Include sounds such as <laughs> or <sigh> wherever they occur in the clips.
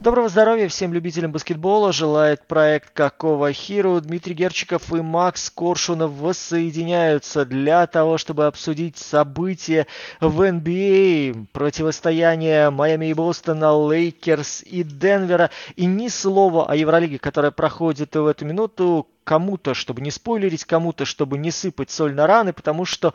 Доброго здоровья всем любителям баскетбола. Желает проект Какого Хиру. Дмитрий Герчиков и Макс Коршунов воссоединяются для того, чтобы обсудить события в NBA, а, противостояние Майами и Бостона, Лейкерс и Денвера. И ни слова о Евролиге, которая проходит в эту минуту кому-то, чтобы не спойлерить, кому-то, чтобы не сыпать соль на раны, потому что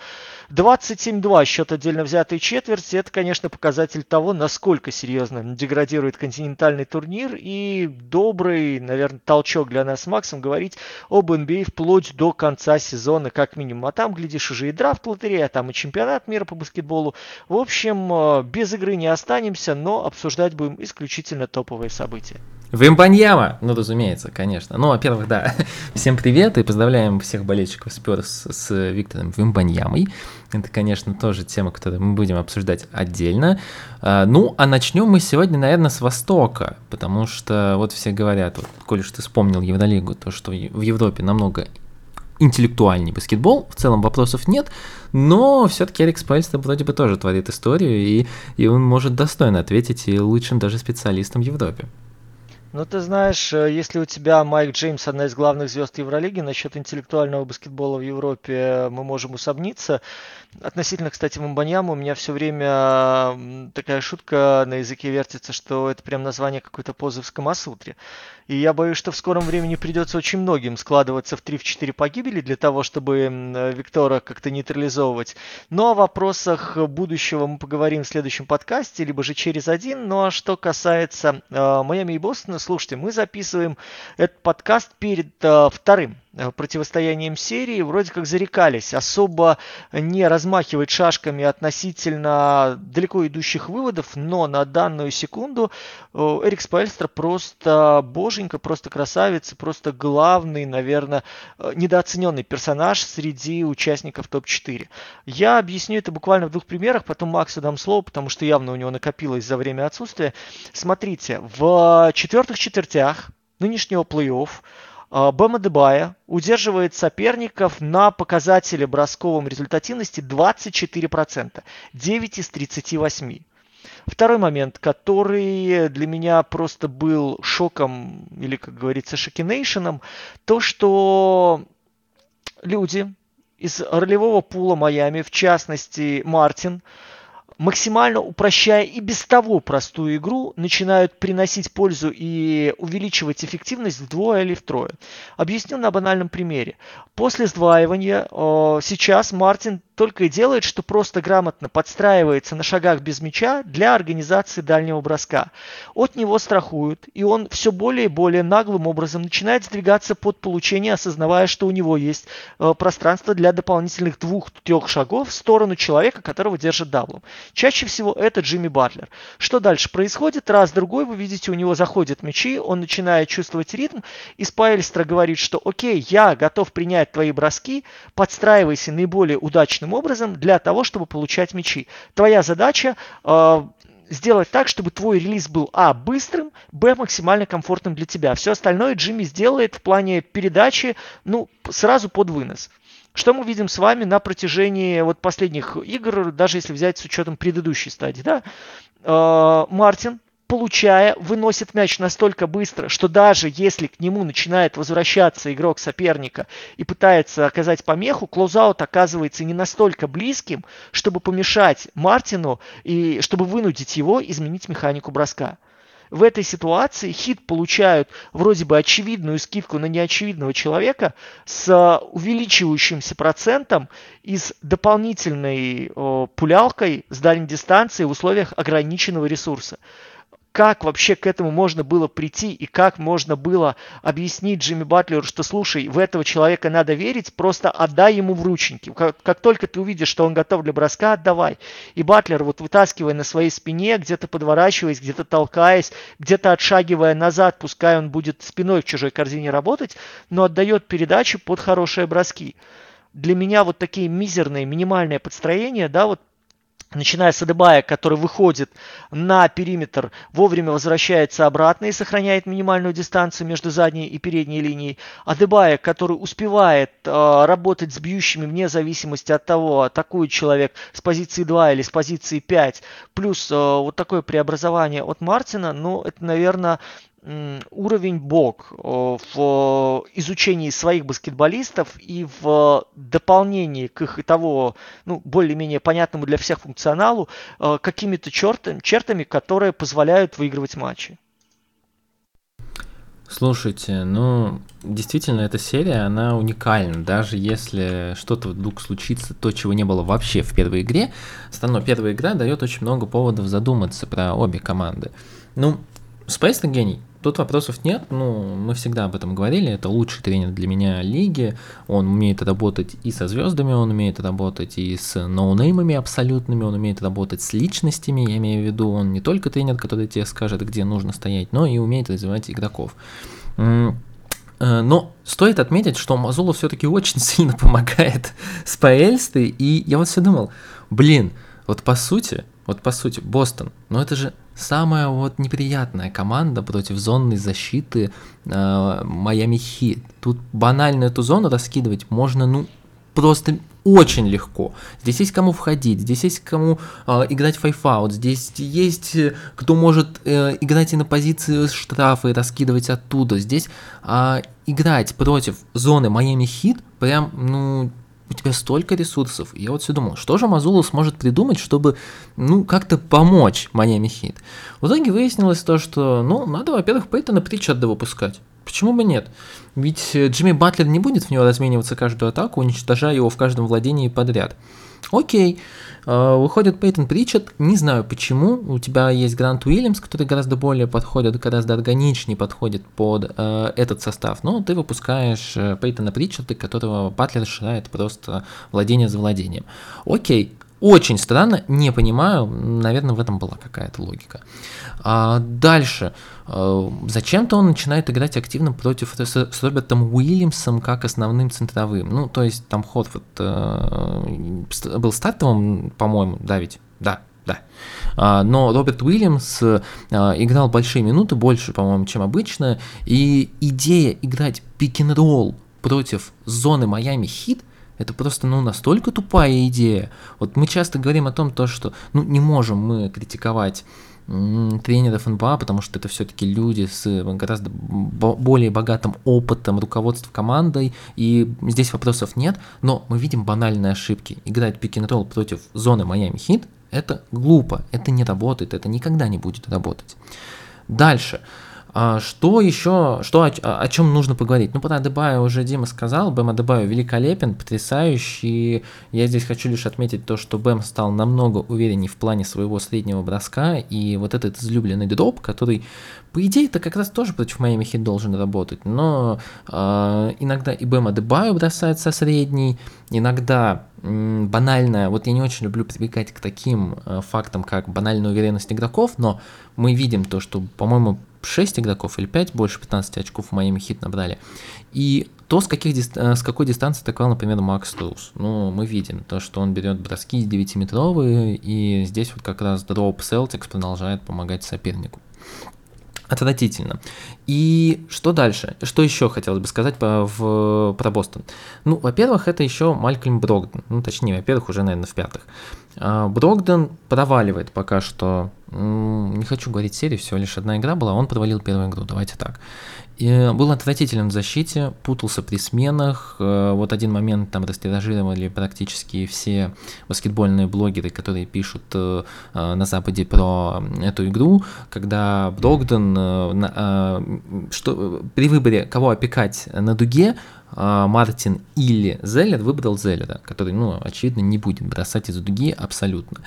27-2 счет отдельно взятой четверти, это, конечно, показатель того, насколько серьезно деградирует континентальный турнир и добрый, наверное, толчок для нас с Максом говорить об NBA а вплоть до конца сезона, как минимум. А там, глядишь, уже и драфт лотерея, а там и чемпионат мира по баскетболу. В общем, э, без игры не останемся, но обсуждать будем исключительно топовые события. Вимбаньяма! Ну, разумеется, конечно. Ну, во-первых, да. <laughs> Всем привет и поздравляем всех болельщиков Спёрс с Виктором Вимбаньямой. Это, конечно, тоже тема, которую мы будем обсуждать отдельно. А, ну, а начнем мы сегодня, наверное, с Востока, потому что вот все говорят, вот, коли что ты вспомнил Евролигу, то, что в Европе намного интеллектуальнее баскетбол, в целом вопросов нет, но все-таки Эрик Спальстер вроде бы тоже творит историю, и, и он может достойно ответить и лучшим даже специалистам в Европе. Ну, ты знаешь, э, если у тебя Майк Джеймс одна из главных звезд Евролиги, насчет интеллектуального баскетбола в Европе мы можем усомниться. Относительно, кстати, Мамбаньяма, у меня все время такая шутка на языке вертится, что это прям название какой-то позы в Скамасутре. И я боюсь, что в скором времени придется очень многим складываться в 3-4 погибели для того, чтобы Виктора как-то нейтрализовывать. Но о вопросах будущего мы поговорим в следующем подкасте, либо же через один. Ну а что касается э, Майами и Бостона, слушайте, мы записываем этот подкаст перед э, вторым противостоянием серии вроде как зарекались особо не размахивать шашками относительно далеко идущих выводов, но на данную секунду э, Эрик Спальстер просто боженька, просто красавец, просто главный, наверное, э, недооцененный персонаж среди участников топ-4. Я объясню это буквально в двух примерах, потом Максу дам слово, потому что явно у него накопилось за время отсутствия. Смотрите, в четвертых четвертях нынешнего плей-офф Бэма Дебая удерживает соперников на показателе бросковом результативности 24%, 9 из 38. Второй момент, который для меня просто был шоком, или, как говорится, шокинейшеном, то, что люди из ролевого пула Майами, в частности Мартин, максимально упрощая и без того простую игру, начинают приносить пользу и увеличивать эффективность вдвое или втрое. Объясню на банальном примере. После сдваивания э, сейчас Мартин только и делает, что просто грамотно подстраивается на шагах без мяча для организации дальнего броска. От него страхуют, и он все более и более наглым образом начинает сдвигаться под получение, осознавая, что у него есть э, пространство для дополнительных двух-трех шагов в сторону человека, которого держит даблом. Чаще всего это Джимми Батлер. Что дальше происходит? Раз-другой, вы видите, у него заходят мячи, он начинает чувствовать ритм, и Спайльстра говорит, что окей, я готов принять твои броски, подстраивайся наиболее удачным образом для того, чтобы получать мячи. Твоя задача э, сделать так, чтобы твой релиз был а. быстрым, б. максимально комфортным для тебя. Все остальное Джимми сделает в плане передачи, ну, сразу под вынос. Что мы видим с вами на протяжении вот последних игр, даже если взять с учетом предыдущей стадии, да? Э, Мартин получая, выносит мяч настолько быстро, что даже если к нему начинает возвращаться игрок соперника и пытается оказать помеху, клоузаут оказывается не настолько близким, чтобы помешать Мартину и чтобы вынудить его изменить механику броска. В этой ситуации хит получают вроде бы очевидную скидку на неочевидного человека с увеличивающимся процентом и с дополнительной о, пулялкой с дальней дистанции в условиях ограниченного ресурса как вообще к этому можно было прийти и как можно было объяснить Джимми Батлеру, что слушай, в этого человека надо верить, просто отдай ему в рученьки. Как, как только ты увидишь, что он готов для броска, отдавай. И Батлер, вот вытаскивая на своей спине, где-то подворачиваясь, где-то толкаясь, где-то отшагивая назад, пускай он будет спиной в чужой корзине работать, но отдает передачу под хорошие броски. Для меня вот такие мизерные, минимальные подстроения, да, вот начиная с Адебая, который выходит на периметр, вовремя возвращается обратно и сохраняет минимальную дистанцию между задней и передней линией. Адебая, который успевает э, работать с бьющими вне зависимости от того, атакует человек с позиции 2 или с позиции 5. Плюс э, вот такое преобразование от Мартина, ну, это, наверное, уровень Бог в изучении своих баскетболистов и в дополнении к их и того, ну, более-менее понятному для всех функционалу, э, какими-то чертами, чертами, которые позволяют выигрывать матчи. Слушайте, ну, действительно, эта серия, она уникальна. Даже если что-то вдруг случится, то, чего не было вообще в первой игре, все равно первая игра дает очень много поводов задуматься про обе команды. Ну, Space гений, Тут вопросов нет, ну, мы всегда об этом говорили, это лучший тренер для меня лиги, он умеет работать и со звездами, он умеет работать и с ноунеймами абсолютными, он умеет работать с личностями, я имею в виду, он не только тренер, который тебе скажет, где нужно стоять, но и умеет развивать игроков. Э, но стоит отметить, что Мазулов все-таки очень <laughs> сильно помогает с Паэльстой, и я вот все думал, блин, вот по сути, вот по сути, Бостон, ну это же самая вот неприятная команда против зонной защиты э, Майами Хит. Тут банально эту зону раскидывать можно, ну, просто очень легко. Здесь есть кому входить, здесь есть кому э, играть five-out, здесь есть э, кто может э, играть и на позиции штрафа и раскидывать оттуда. Здесь э, играть против зоны Майами Хит прям, ну, у тебя столько ресурсов. И я вот все думал, что же Мазулла сможет придумать, чтобы, ну, как-то помочь Майами Хит. В итоге выяснилось то, что, ну, надо, во-первых, Пейтона Притчарда выпускать. Почему бы нет? Ведь э, Джимми Батлер не будет в него размениваться каждую атаку, уничтожая его в каждом владении подряд. Окей, э, выходит Пейтон Причет, не знаю почему, у тебя есть Грант Уильямс, который гораздо более подходит, гораздо органичнее подходит под э, этот состав, но ты выпускаешь э, Пейтона Причета, которого Батлер считает просто владение за владением. Окей, очень странно, не понимаю, наверное, в этом была какая-то логика. А дальше, а, зачем-то он начинает играть активно против с, Робертом Уильямсом как основным центровым. Ну, то есть там Хотфорд э, был стартовым, по-моему, да ведь? Да, да. А, но Роберт Уильямс а, играл большие минуты, больше, по-моему, чем обычно, и идея играть пик-н-ролл против зоны Майами Хит – это просто, ну, настолько тупая идея. Вот мы часто говорим о том, то, что, ну, не можем мы критиковать тренеров НБА, потому что это все-таки люди с гораздо более богатым опытом руководства командой, и здесь вопросов нет, но мы видим банальные ошибки. Играть пик-н-ролл против зоны Майами Хит – это глупо, это не работает, это никогда не будет работать. Дальше. А что еще, что о, о чем нужно поговорить? Ну, про Адебаю уже Дима сказал, Бэм Адебаю великолепен, потрясающий. Я здесь хочу лишь отметить то, что Бэм стал намного увереннее в плане своего среднего броска, и вот этот излюбленный дроп, который, по идее, это как раз тоже против Майами Хит должен работать, но э, иногда и Бэм Адебаю бросает со средней, иногда банальная, вот я не очень люблю прибегать к таким э, фактам, как банальная уверенность игроков, но мы видим то, что, по-моему, 6 игроков или 5 больше 15 очков в Майами Хит набрали. И то, с, каких, э, с какой дистанции атаковал, например, Макс Трус. Ну, мы видим то, что он берет броски 9-метровые, и здесь вот как раз дроп Celtics продолжает помогать сопернику. Отвратительно. И что дальше? Что еще хотелось бы сказать по, в, про Бостон? Ну, во-первых, это еще Малькольм Брогден. Ну, точнее, во-первых, уже, наверное, в пятых. А, Брогден проваливает пока что. Не хочу говорить серию, всего лишь одна игра была, он провалил первую игру, давайте так. И был отвратителен в защите, путался при сменах. Э, вот один момент там растиражировали практически все баскетбольные блогеры, которые пишут э, э, на Западе про эту игру, когда Брогден что, при выборе, кого опекать на дуге, Мартин или Зеллер выбрал Зеллера, который, ну, очевидно, не будет бросать из дуги абсолютно.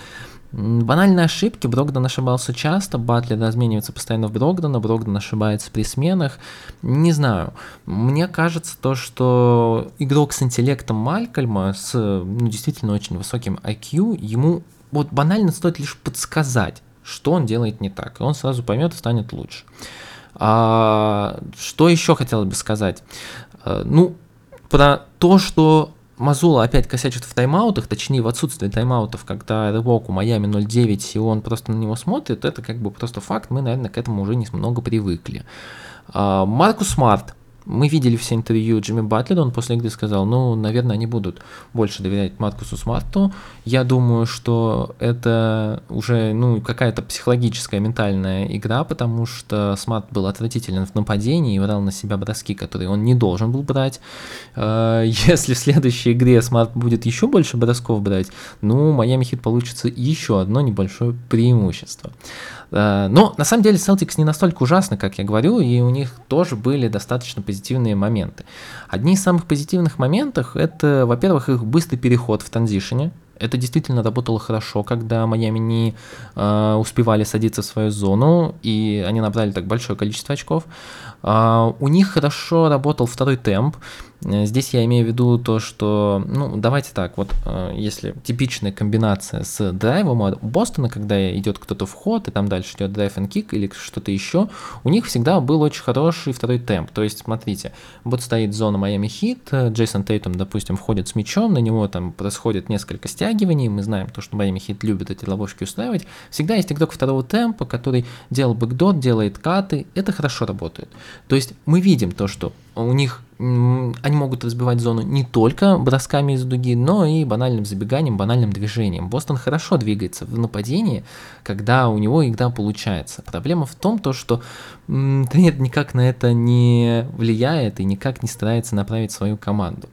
Банальные ошибки, Брогдон ошибался часто, Батлер разменивается постоянно в Брогдона, Брогдон ошибается при сменах. Не знаю, мне кажется то, что игрок с интеллектом Малькольма, с ну, действительно очень высоким IQ, ему вот банально стоит лишь подсказать, что он делает не так, и он сразу поймет и станет лучше. А, что еще хотелось бы сказать? А, ну, про то, что Мазулла опять косячит в тайм-аутах, точнее в отсутствии тайм-аутов, когда рывок у Майами 0-9, и он просто на него смотрит, это как бы просто факт, мы, наверное, к этому уже немного привыкли. А, Маркус Смарт, мы видели все интервью Джимми Батлера, он после игры сказал, ну, наверное, они будут больше доверять Маркусу Смарту. Я думаю, что это уже, ну, какая-то психологическая, ментальная игра, потому что Смарт был отвратителен в нападении и брал на себя броски, которые он не должен был брать. Э, если в следующей игре Смарт будет еще больше бросков брать, ну, Майами Хит получится еще одно небольшое преимущество. Э, но на самом деле Celtics не настолько ужасно, как я говорю, и у них тоже были достаточно позитивные моменты. Одни из самых позитивных моментов это, во-первых, их быстрый переход в транзишене. Это действительно работало хорошо, когда Майами не э, успевали садиться в свою зону, и они набрали так большое количество очков. Э, у них хорошо работал второй темп. Э, здесь я имею в виду то, что, ну, давайте так, вот э, если типичная комбинация с драйвом у Бостона, когда идет кто-то в ход, и там дальше идет драйв and кик или что-то еще, у них всегда был очень хороший второй темп. То есть, смотрите, вот стоит зона Майами Хит, Джейсон Тейтум, допустим, входит с мячом, на него там происходит несколько стягиваний, мы знаем то, что Майами Хит любит эти ловушки устраивать. Всегда есть игрок второго темпа, который делал бэкдот, делает каты, это хорошо работает. То есть мы видим то, что у них они могут разбивать зону не только бросками из дуги, но и банальным забеганием, банальным движением. Бостон хорошо двигается в нападении, когда у него игра получается. Проблема в том, то, что тренер никак на это не влияет и никак не старается направить свою команду.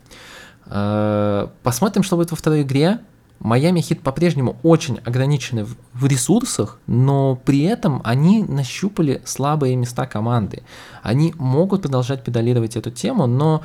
Э, посмотрим, что будет во второй игре. Майами Хит по-прежнему очень ограничены в, ресурсах, но при этом они нащупали слабые места команды. Они могут продолжать педалировать эту тему, но,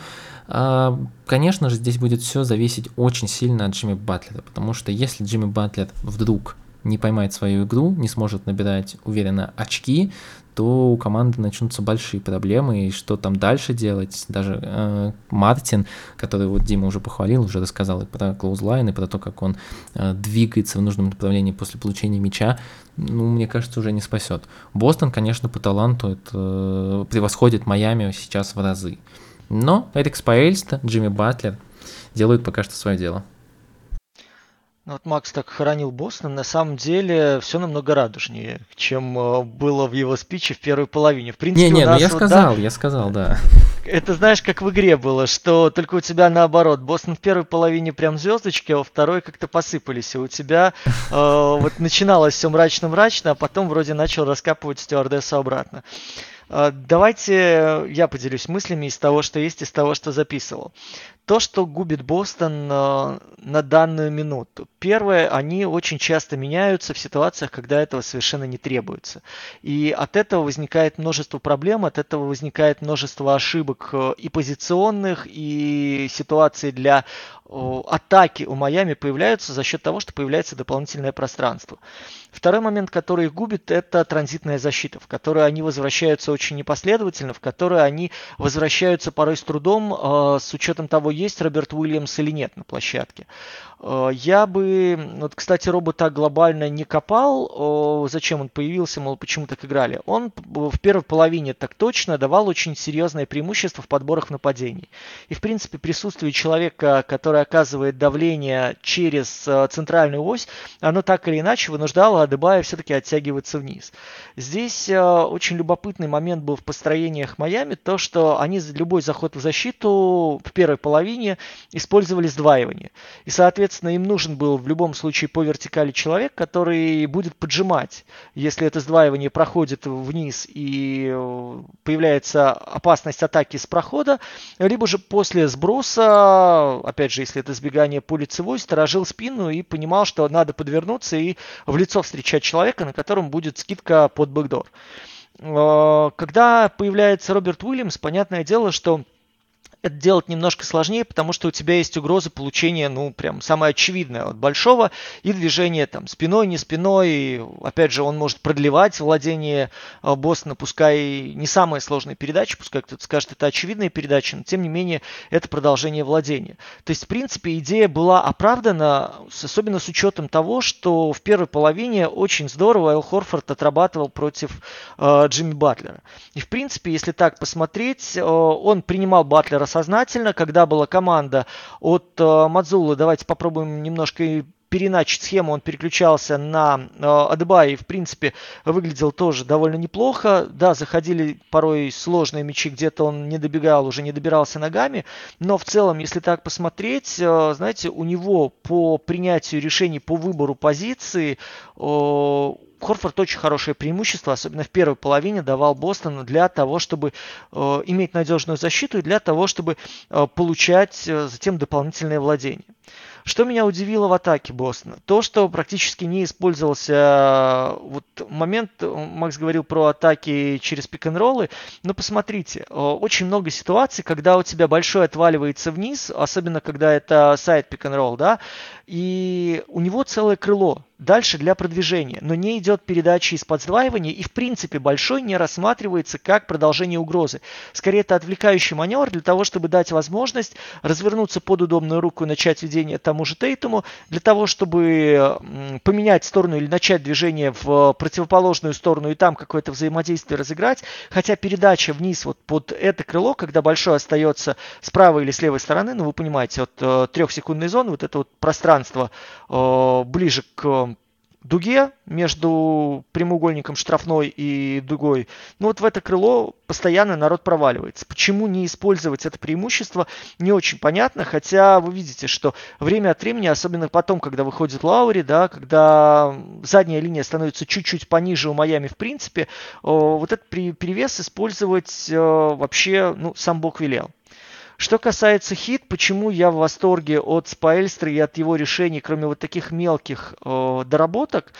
э, конечно же, здесь будет все зависеть очень сильно от Джимми Батлера, потому что если Джимми Батлер вдруг не поймает свою игру, не сможет набирать уверенно очки, то у команды начнутся большие проблемы, и что там дальше делать. Даже э, Мартин, который вот Дима уже похвалил, уже рассказал и про клоузлайн, и про то, как он э, двигается в нужном направлении после получения мяча, ну, мне кажется, уже не спасет. Бостон, конечно, по таланту это э, превосходит Майами сейчас в разы. Но Эрик Спаэльста, Джимми Батлер делают пока что свое дело. Ну, вот Макс так хоронил Бостон. На самом деле все намного радужнее, чем э, было в его спиче в первой половине. В принципе, не, не, ну я вот, сказал, да, я сказал, да. <laughs> Это знаешь, как в игре было, что только у тебя наоборот. Бостон в первой половине прям звездочки, а во второй как-то посыпались. И у тебя э, <laughs> вот начиналось все мрачно-мрачно, а потом вроде начал раскапывать стюардессу обратно. Э, давайте я поделюсь мыслями из того, что есть, из того, что записывал. То, что губит Бостон э, на данную минуту. Первое, они очень часто меняются в ситуациях, когда этого совершенно не требуется. И от этого возникает множество проблем, от этого возникает множество ошибок э, и позиционных, и ситуаций для атаки у Майами появляются за счет того, что появляется дополнительное пространство. Второй момент, который их губит, это транзитная защита, в которую они возвращаются очень непоследовательно, в которую они возвращаются порой с трудом, э, с учетом того, есть Роберт Уильямс или нет на площадке. Э, я бы, вот, кстати, Робо так глобально не копал, зачем он появился, мол, почему так играли. Он в первой половине так точно давал очень серьезное преимущество в подборах нападений. И, в принципе, присутствие человека, который оказывает давление через э, центральную ось, оно так или иначе вынуждало Адебая все-таки оттягиваться вниз. Здесь э, очень любопытный момент был в построениях Майами, то, что они любой заход в защиту в первой половине использовали сдваивание. И, соответственно, Соответственно, им нужен был в любом случае по вертикали человек, который будет поджимать. Если это сдваивание проходит вниз и э, появляется опасность атаки с прохода, либо же после сброса, опять же, если это сбегание по лицевой, сторожил спину и понимал, что надо подвернуться и в лицо встречать человека, на котором будет скидка под бэкдор. Э, когда появляется Роберт Уильямс, понятное дело, что это делать немножко сложнее, потому что у тебя есть угроза получения, ну, прям самое очевидное от большого, и движение там спиной, не спиной, и, опять же, он может продлевать владение э, Бостона, пускай не самая сложная передача, пускай кто-то скажет, это очевидная передача, но, тем не менее, это продолжение владения. То есть, в принципе, идея была оправдана, особенно с учетом того, что в первой половине очень здорово Эл Хорфорд отрабатывал против э, Джимми Батлера. И, в принципе, если так посмотреть, э, он принимал Батлера сознательно, когда была команда от э, Мадзулы, давайте попробуем немножко переначить схему, он переключался на э, Адебай и, в принципе, выглядел тоже довольно неплохо. Да, заходили порой сложные мячи, где-то он не добегал, уже не добирался ногами, но в целом, если так посмотреть, э, знаете, у него по принятию решений, по выбору позиции, э, Хорфорд очень хорошее преимущество, особенно в первой половине, давал Бостону для того, чтобы э, иметь надежную защиту и для того, чтобы э, получать э, затем дополнительное владение. Что меня удивило в атаке Бостона? То, что практически не использовался э, вот момент, э, Макс говорил про атаки через пик-н-роллы, но посмотрите, э, очень много ситуаций, когда у тебя большой отваливается вниз, особенно когда это сайт пик-н-ролл, да, и у него целое крыло дальше для продвижения, но не идет передача из подсдваивания и в принципе большой не рассматривается как продолжение угрозы. Скорее это отвлекающий маневр для того, чтобы дать возможность развернуться под удобную руку и начать ведение тому же Тейтуму, для того, чтобы поменять сторону или начать движение в противоположную сторону и там какое-то взаимодействие разыграть, хотя передача вниз вот под это крыло, когда большой остается с правой или с левой стороны, ну вы понимаете, от э, трехсекундной зоны, вот это вот пространство э, ближе к дуге между прямоугольником штрафной и дугой. Ну вот в это крыло постоянно народ проваливается. Почему не использовать это преимущество, не очень понятно, хотя вы видите, что время от времени, особенно потом, когда выходит Лаури, да, когда задняя линия становится чуть-чуть пониже у Майами в принципе, вот этот перевес использовать э, вообще, ну, сам Бог велел. Что касается хит, почему я в восторге от Спаэльстра и от его решений, кроме вот таких мелких э, доработок,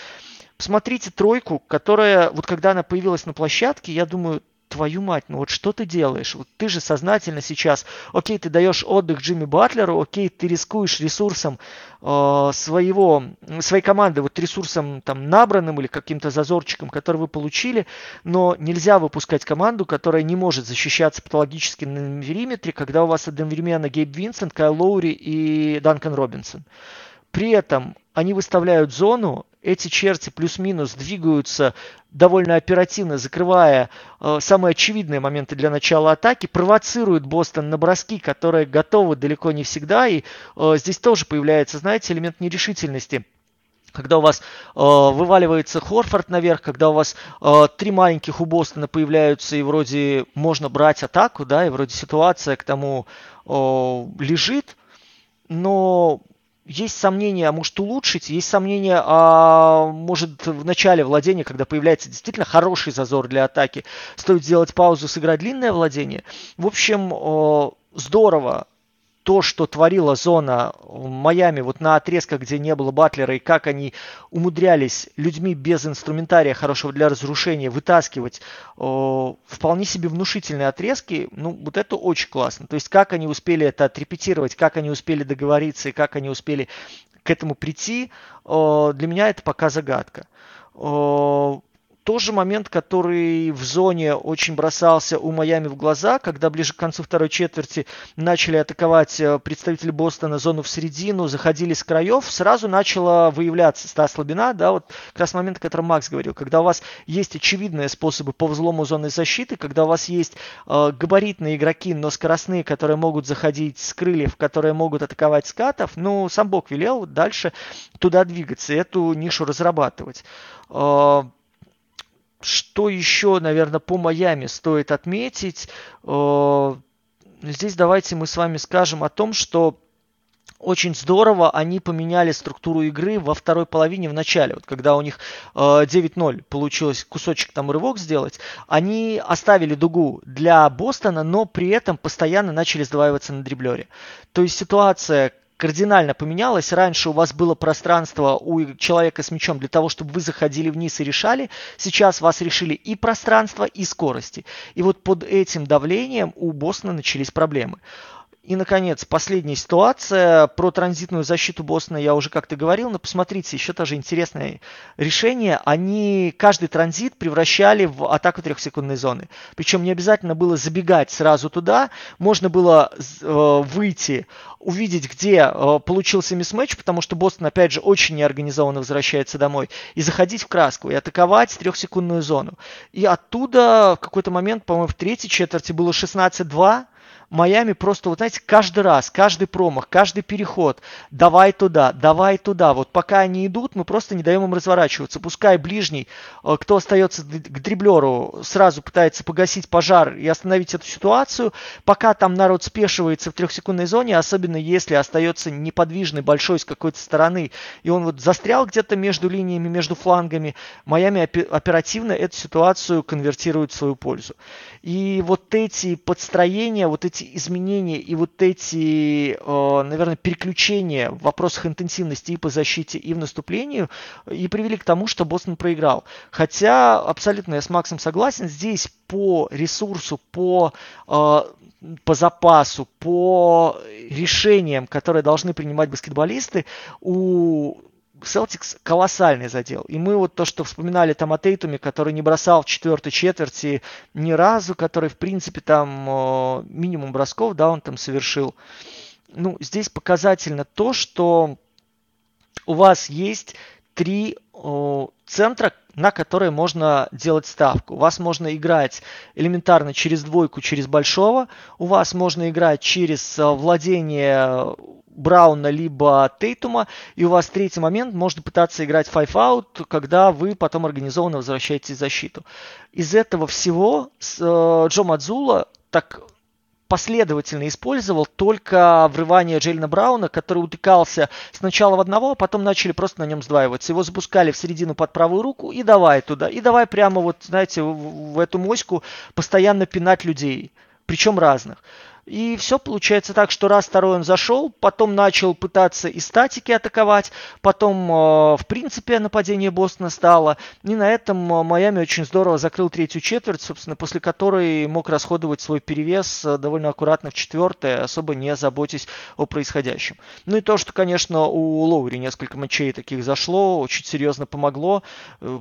посмотрите тройку, которая, вот когда она появилась на площадке, я думаю, твою мать, ну вот что ты делаешь? Вот ты же сознательно сейчас, окей, ты даешь отдых Джимми Батлеру, окей, ты рискуешь ресурсом э, своего, своей команды, вот ресурсом там набранным или каким-то зазорчиком, который вы получили, но нельзя выпускать команду, которая не может защищаться патологически на периметре, когда у вас одновременно Гейб Винсент, Кайл Лоури и Данкан Робинсон. При этом они выставляют зону, эти черти плюс-минус двигаются довольно оперативно, закрывая э, самые очевидные моменты для начала атаки, провоцируют Бостон на броски, которые готовы далеко не всегда, и э, здесь тоже появляется, знаете, элемент нерешительности. Когда у вас э, вываливается Хорфорд наверх, когда у вас э, три маленьких у Бостона появляются, и вроде можно брать атаку, да, и вроде ситуация к тому э, лежит, но есть сомнения, а может улучшить, есть сомнения, а может в начале владения, когда появляется действительно хороший зазор для атаки, стоит сделать паузу, сыграть длинное владение. В общем, здорово то, что творила зона в Майами вот на отрезках, где не было Батлера, и как они умудрялись людьми без инструментария хорошего для разрушения вытаскивать э, вполне себе внушительные отрезки, ну, вот это очень классно. То есть, как они успели это отрепетировать, как они успели договориться и как они успели к этому прийти, э, для меня это пока загадка. Э, тоже момент, который в зоне очень бросался у Майами в глаза, когда ближе к концу второй четверти начали атаковать э, представители Бостона зону в середину, заходили с краев, сразу начала выявляться та слабина, да, вот как раз момент, о котором Макс говорил, когда у вас есть очевидные способы по взлому зоны защиты, когда у вас есть э, габаритные игроки, но скоростные, которые могут заходить с крыльев, которые могут атаковать скатов, ну, сам Бог велел дальше туда двигаться, эту нишу разрабатывать. Э, что еще, наверное, по Майами стоит отметить? Э, здесь давайте мы с вами скажем о том, что очень здорово они поменяли структуру игры во второй половине в начале. Вот когда у них э, 9-0 получилось кусочек там рывок сделать, они оставили дугу для Бостона, но при этом постоянно начали сдваиваться на дриблере. То есть ситуация, кардинально поменялось. Раньше у вас было пространство у человека с мячом для того, чтобы вы заходили вниз и решали. Сейчас вас решили и пространство, и скорости. И вот под этим давлением у Бостона начались проблемы. И, наконец, последняя ситуация. Про транзитную защиту Бостона я уже как-то говорил, но посмотрите, еще тоже интересное решение. Они каждый транзит превращали в атаку трехсекундной зоны. Причем не обязательно было забегать сразу туда. Можно было э, выйти, увидеть, где э, получился мисс-матч, потому что Бостон, опять же, очень неорганизованно возвращается домой, и заходить в краску, и атаковать трехсекундную зону. И оттуда в какой-то момент, по-моему, в третьей четверти было 16-2, Майами просто, вот знаете, каждый раз, каждый промах, каждый переход, давай туда, давай туда. Вот пока они идут, мы просто не даем им разворачиваться. Пускай ближний, э, кто остается к дриблеру, сразу пытается погасить пожар и остановить эту ситуацию. Пока там народ спешивается в трехсекундной зоне, особенно если остается неподвижный большой с какой-то стороны, и он вот застрял где-то между линиями, между флангами, Майами оперативно эту ситуацию конвертирует в свою пользу. И вот эти подстроения, вот эти эти изменения и вот эти, э, наверное, переключения в вопросах интенсивности и по защите, и в наступлении и привели к тому, что Бостон проиграл. Хотя, абсолютно я с Максом согласен, здесь по ресурсу, по э, по запасу, по решениям, которые должны принимать баскетболисты, у Селтикс колоссальный задел. И мы вот то, что вспоминали там о Тейтуме, который не бросал в четвертой четверти ни разу, который, в принципе, там э, минимум бросков, да, он там совершил. Ну, здесь показательно то, что у вас есть три центра, на которые можно делать ставку. У вас можно играть элементарно через двойку, через большого. У вас можно играть через э, владение Брауна либо Тейтума, и у вас третий момент можно пытаться играть out, когда вы потом организованно возвращаете защиту. Из этого всего э, Джо Мадзула так последовательно использовал только врывание Джейлина Брауна, который утыкался сначала в одного, а потом начали просто на нем сдваиваться. Его запускали в середину под правую руку и давай туда. И давай прямо вот, знаете, в, в эту моську постоянно пинать людей. Причем разных. И все получается так, что раз второй он зашел, потом начал пытаться из статики атаковать, потом, э, в принципе, нападение Бостона стало. И на этом э, Майами очень здорово закрыл третью четверть, собственно, после которой мог расходовать свой перевес э, довольно аккуратно в четвертое, особо не заботясь о происходящем. Ну и то, что, конечно, у Лоури несколько матчей таких зашло, очень серьезно помогло,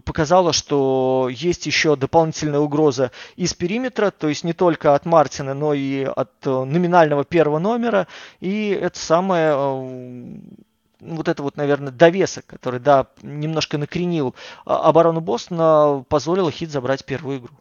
показало, что есть еще дополнительная угроза из периметра, то есть не только от Мартина, но и от номинального первого номера, и это самое э, вот это вот, наверное, довесок, который, да, немножко накренил а, оборону Бостона, позволил Хит забрать первую игру.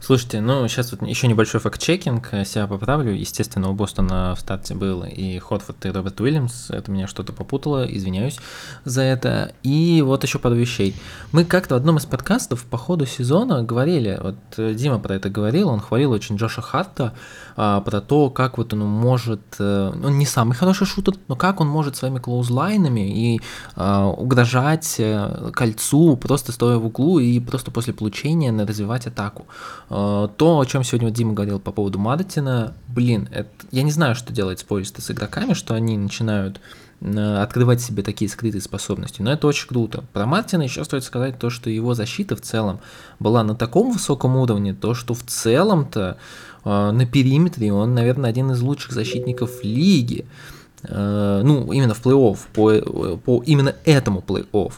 Слушайте, ну сейчас вот еще небольшой факт-чекинг, себя поправлю. Естественно, у Бостона в старте был и Хотфорд, и Роберт Уильямс. Это меня что-то попутало, извиняюсь за это. И вот еще пару вещей. Мы как-то в одном из подкастов по ходу сезона говорили, вот э, Дима про это говорил, он хвалил очень Джоша Харта, а, про то, как вот он может, а, он не самый хороший шутер, но как он может своими клоузлайнами и а, угрожать а, кольцу, просто стоя в углу и просто после получения развивать атаку. А, то, о чем сегодня Дима говорил по поводу Мадатина, блин, это, я не знаю, что делать спойлисты с игроками, что они начинают открывать себе такие скрытые способности. Но это очень круто. Про Мартина еще стоит сказать то, что его защита в целом была на таком высоком уровне, то, что в целом-то э, на периметре он, наверное, один из лучших защитников лиги. Э, ну, именно в плей-офф, по, по именно этому плей-офф.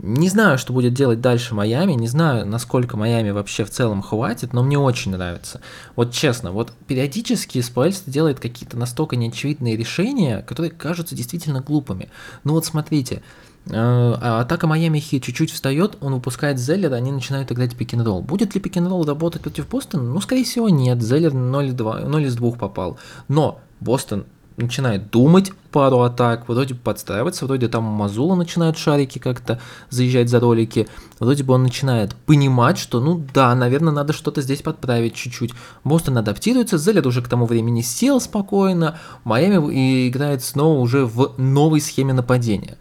Не знаю, что будет делать дальше Майами, не знаю, насколько Майами вообще в целом хватит, но мне очень нравится. Вот честно, вот периодически Споэльство делает какие-то настолько неочевидные решения, которые кажутся действительно глупыми. Ну вот смотрите, э, а атака Майами Хит чуть-чуть встает, он выпускает Зеллера, они начинают играть пик-н-ролл. Будет ли пик-н-ролл работать против Бостона? Ну, скорее всего, нет. Зеллер 0 из 2 попал. Но Бостон начинает думать пару атак, вроде бы подстраиваться, вроде там Мазула начинают шарики как-то заезжать за ролики, вроде бы он начинает понимать, что ну да, наверное, надо что-то здесь подправить чуть-чуть. Бостон адаптируется, Зелер уже к тому времени сел спокойно, Майами играет снова уже в новой схеме нападения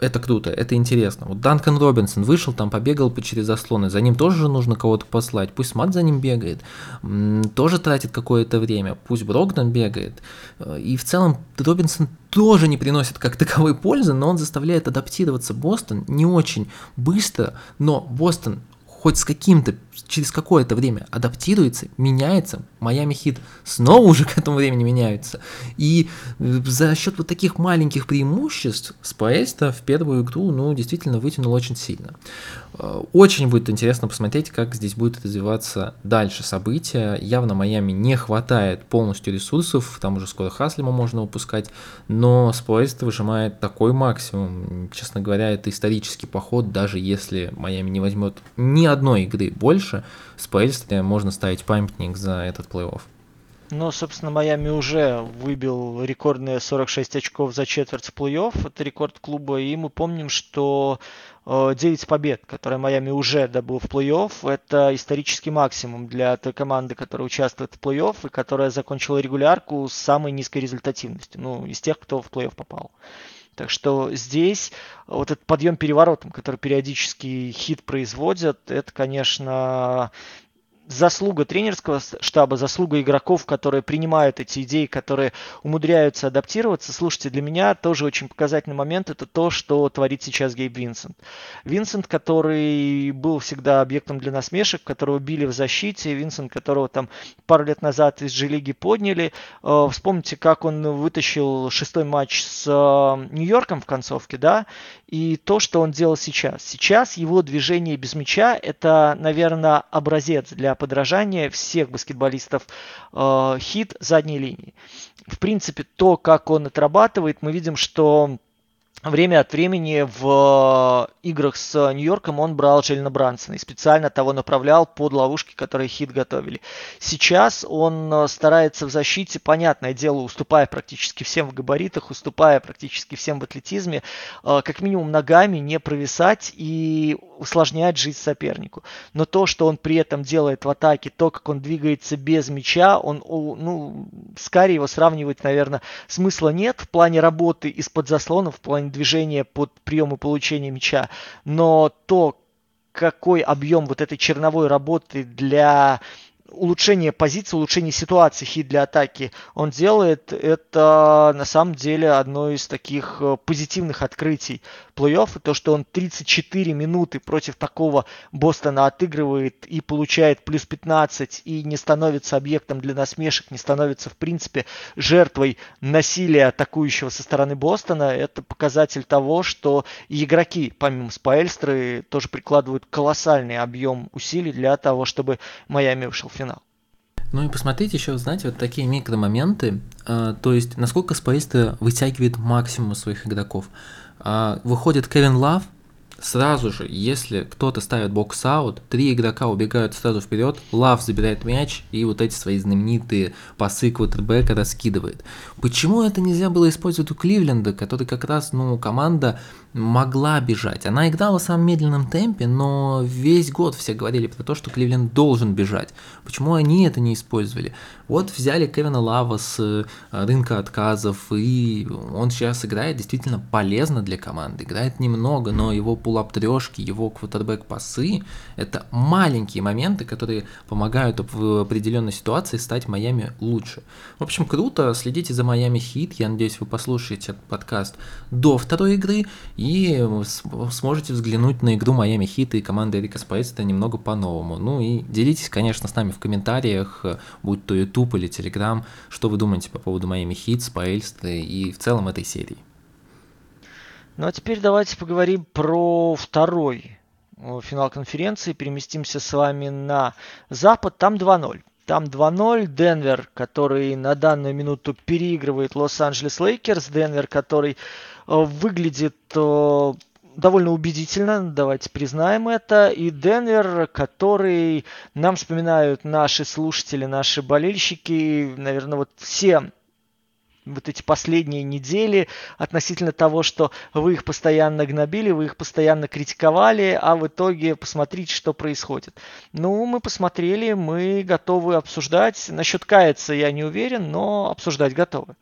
это круто, это интересно. Вот Данкан Робинсон вышел, там побегал по через заслоны, за ним тоже нужно кого-то послать, пусть Мат за ним бегает, тоже тратит какое-то время, пусть Брогдон бегает. Э, и в целом Робинсон тоже не приносит как таковой пользы, но он заставляет адаптироваться Бостон не очень быстро, но Бостон хоть с каким-то, через какое-то время адаптируется, меняется, Майами Хит снова уже <laughs> к этому времени меняются. И э, за счет вот таких маленьких преимуществ Спаэста в первую игру, ну, действительно вытянул очень сильно. Э, очень будет интересно посмотреть, как здесь будет развиваться дальше события. Явно Майами не хватает полностью ресурсов, там уже скоро Хаслима можно выпускать, но Спаэста выжимает такой максимум. Честно говоря, это исторический поход, даже если Майами не возьмет ни одной игры больше, с Пэльстре можно ставить памятник за этот плей-офф. Но, собственно, Майами уже выбил рекордные 46 очков за четверть в плей-офф. Это рекорд клуба. И мы помним, что 9 э, побед, которые Майами уже добыл в плей-офф, это исторический максимум для той команды, которая участвует в плей-офф и которая закончила регулярку с самой низкой результативностью. Ну, из тех, кто в плей-офф попал. Так что здесь вот этот подъем переворотом, который периодически хит производят, это, конечно, заслуга тренерского штаба, заслуга игроков, которые принимают эти идеи, которые умудряются адаптироваться. Слушайте, для меня тоже очень показательный момент это то, что творит сейчас Гейб Винсент. Винсент, который был всегда объектом для насмешек, которого били в защите, Винсент, которого там пару лет назад из G-лиги подняли. Э, вспомните, как он вытащил шестой матч с э, Нью-Йорком в концовке, да, и то, что он делал сейчас. Сейчас его движение без мяча это, наверное, образец для подражания всех баскетболистов э, хит задней линии. В принципе, то, как он отрабатывает, мы видим, что время от времени в э, играх с Нью-Йорком он брал Джейлина Брансона и специально того направлял под ловушки, которые хит готовили. Сейчас он э, старается в защите, понятное дело, уступая практически всем в габаритах, уступая практически всем в атлетизме, э, как минимум ногами не провисать и усложнять жизнь сопернику. Но то, что он при этом делает в атаке, то, как он двигается без мяча, он, ну, скорее его сравнивать, наверное, смысла нет в плане работы из-под заслонов, в плане движения под прием и получение мяча, но то, какой объем вот этой черновой работы для улучшение позиции, улучшение ситуации хит для атаки он делает, это на самом деле одно из таких э, позитивных открытий плей-офф. То, что он 34 минуты против такого Бостона отыгрывает и получает плюс 15 и не становится объектом для насмешек, не становится в принципе жертвой насилия атакующего со стороны Бостона, это показатель того, что игроки, помимо Спаэльстры, тоже прикладывают колоссальный объем усилий для того, чтобы Майами вышел в финал. Ну и посмотрите еще, знаете, вот такие микромоменты, э, то есть насколько специалисты вытягивает максимум своих игроков. Э, выходит Кевин Лав, сразу же, если кто-то ставит box-out, три игрока убегают сразу вперед, Лав забирает мяч и вот эти свои знаменитые пасы квотербека раскидывает. Почему это нельзя было использовать у Кливленда, который как раз, ну, команда могла бежать. Она играла в самом медленном темпе, но весь год все говорили про то, что Кливленд должен бежать. Почему они это не использовали? Вот взяли Кевина Лава с э, рынка отказов, и он сейчас играет действительно полезно для команды. Играет немного, но его пулап трешки, его квотербек пасы – это маленькие моменты, которые помогают в определенной ситуации стать Майами лучше. В общем, круто, следите за Майами Хит, я надеюсь, вы послушаете этот подкаст до второй игры, и сможете взглянуть на игру Майами Хит и команды Эрика Спейста немного по-новому. Ну и делитесь, конечно, с нами в комментариях, будь то YouTube или Telegram, что вы думаете по поводу Майами Хит, Спейсты и в целом этой серии. Ну а теперь давайте поговорим про второй э, финал конференции. Переместимся с вами на Запад. Там 2-0. Там 2-0. Денвер, который на данную минуту переигрывает Лос-Анджелес Лейкерс. Денвер, который Э, выглядит э, довольно убедительно, давайте признаем это. И Денвер, который нам вспоминают наши слушатели, наши болельщики, наверное, вот все вот эти последние недели относительно того, что вы их постоянно гнобили, вы их постоянно критиковали, а в итоге посмотрите, что происходит. Ну, мы посмотрели, мы готовы обсуждать. Насчет каяться я не уверен, но обсуждать готовы.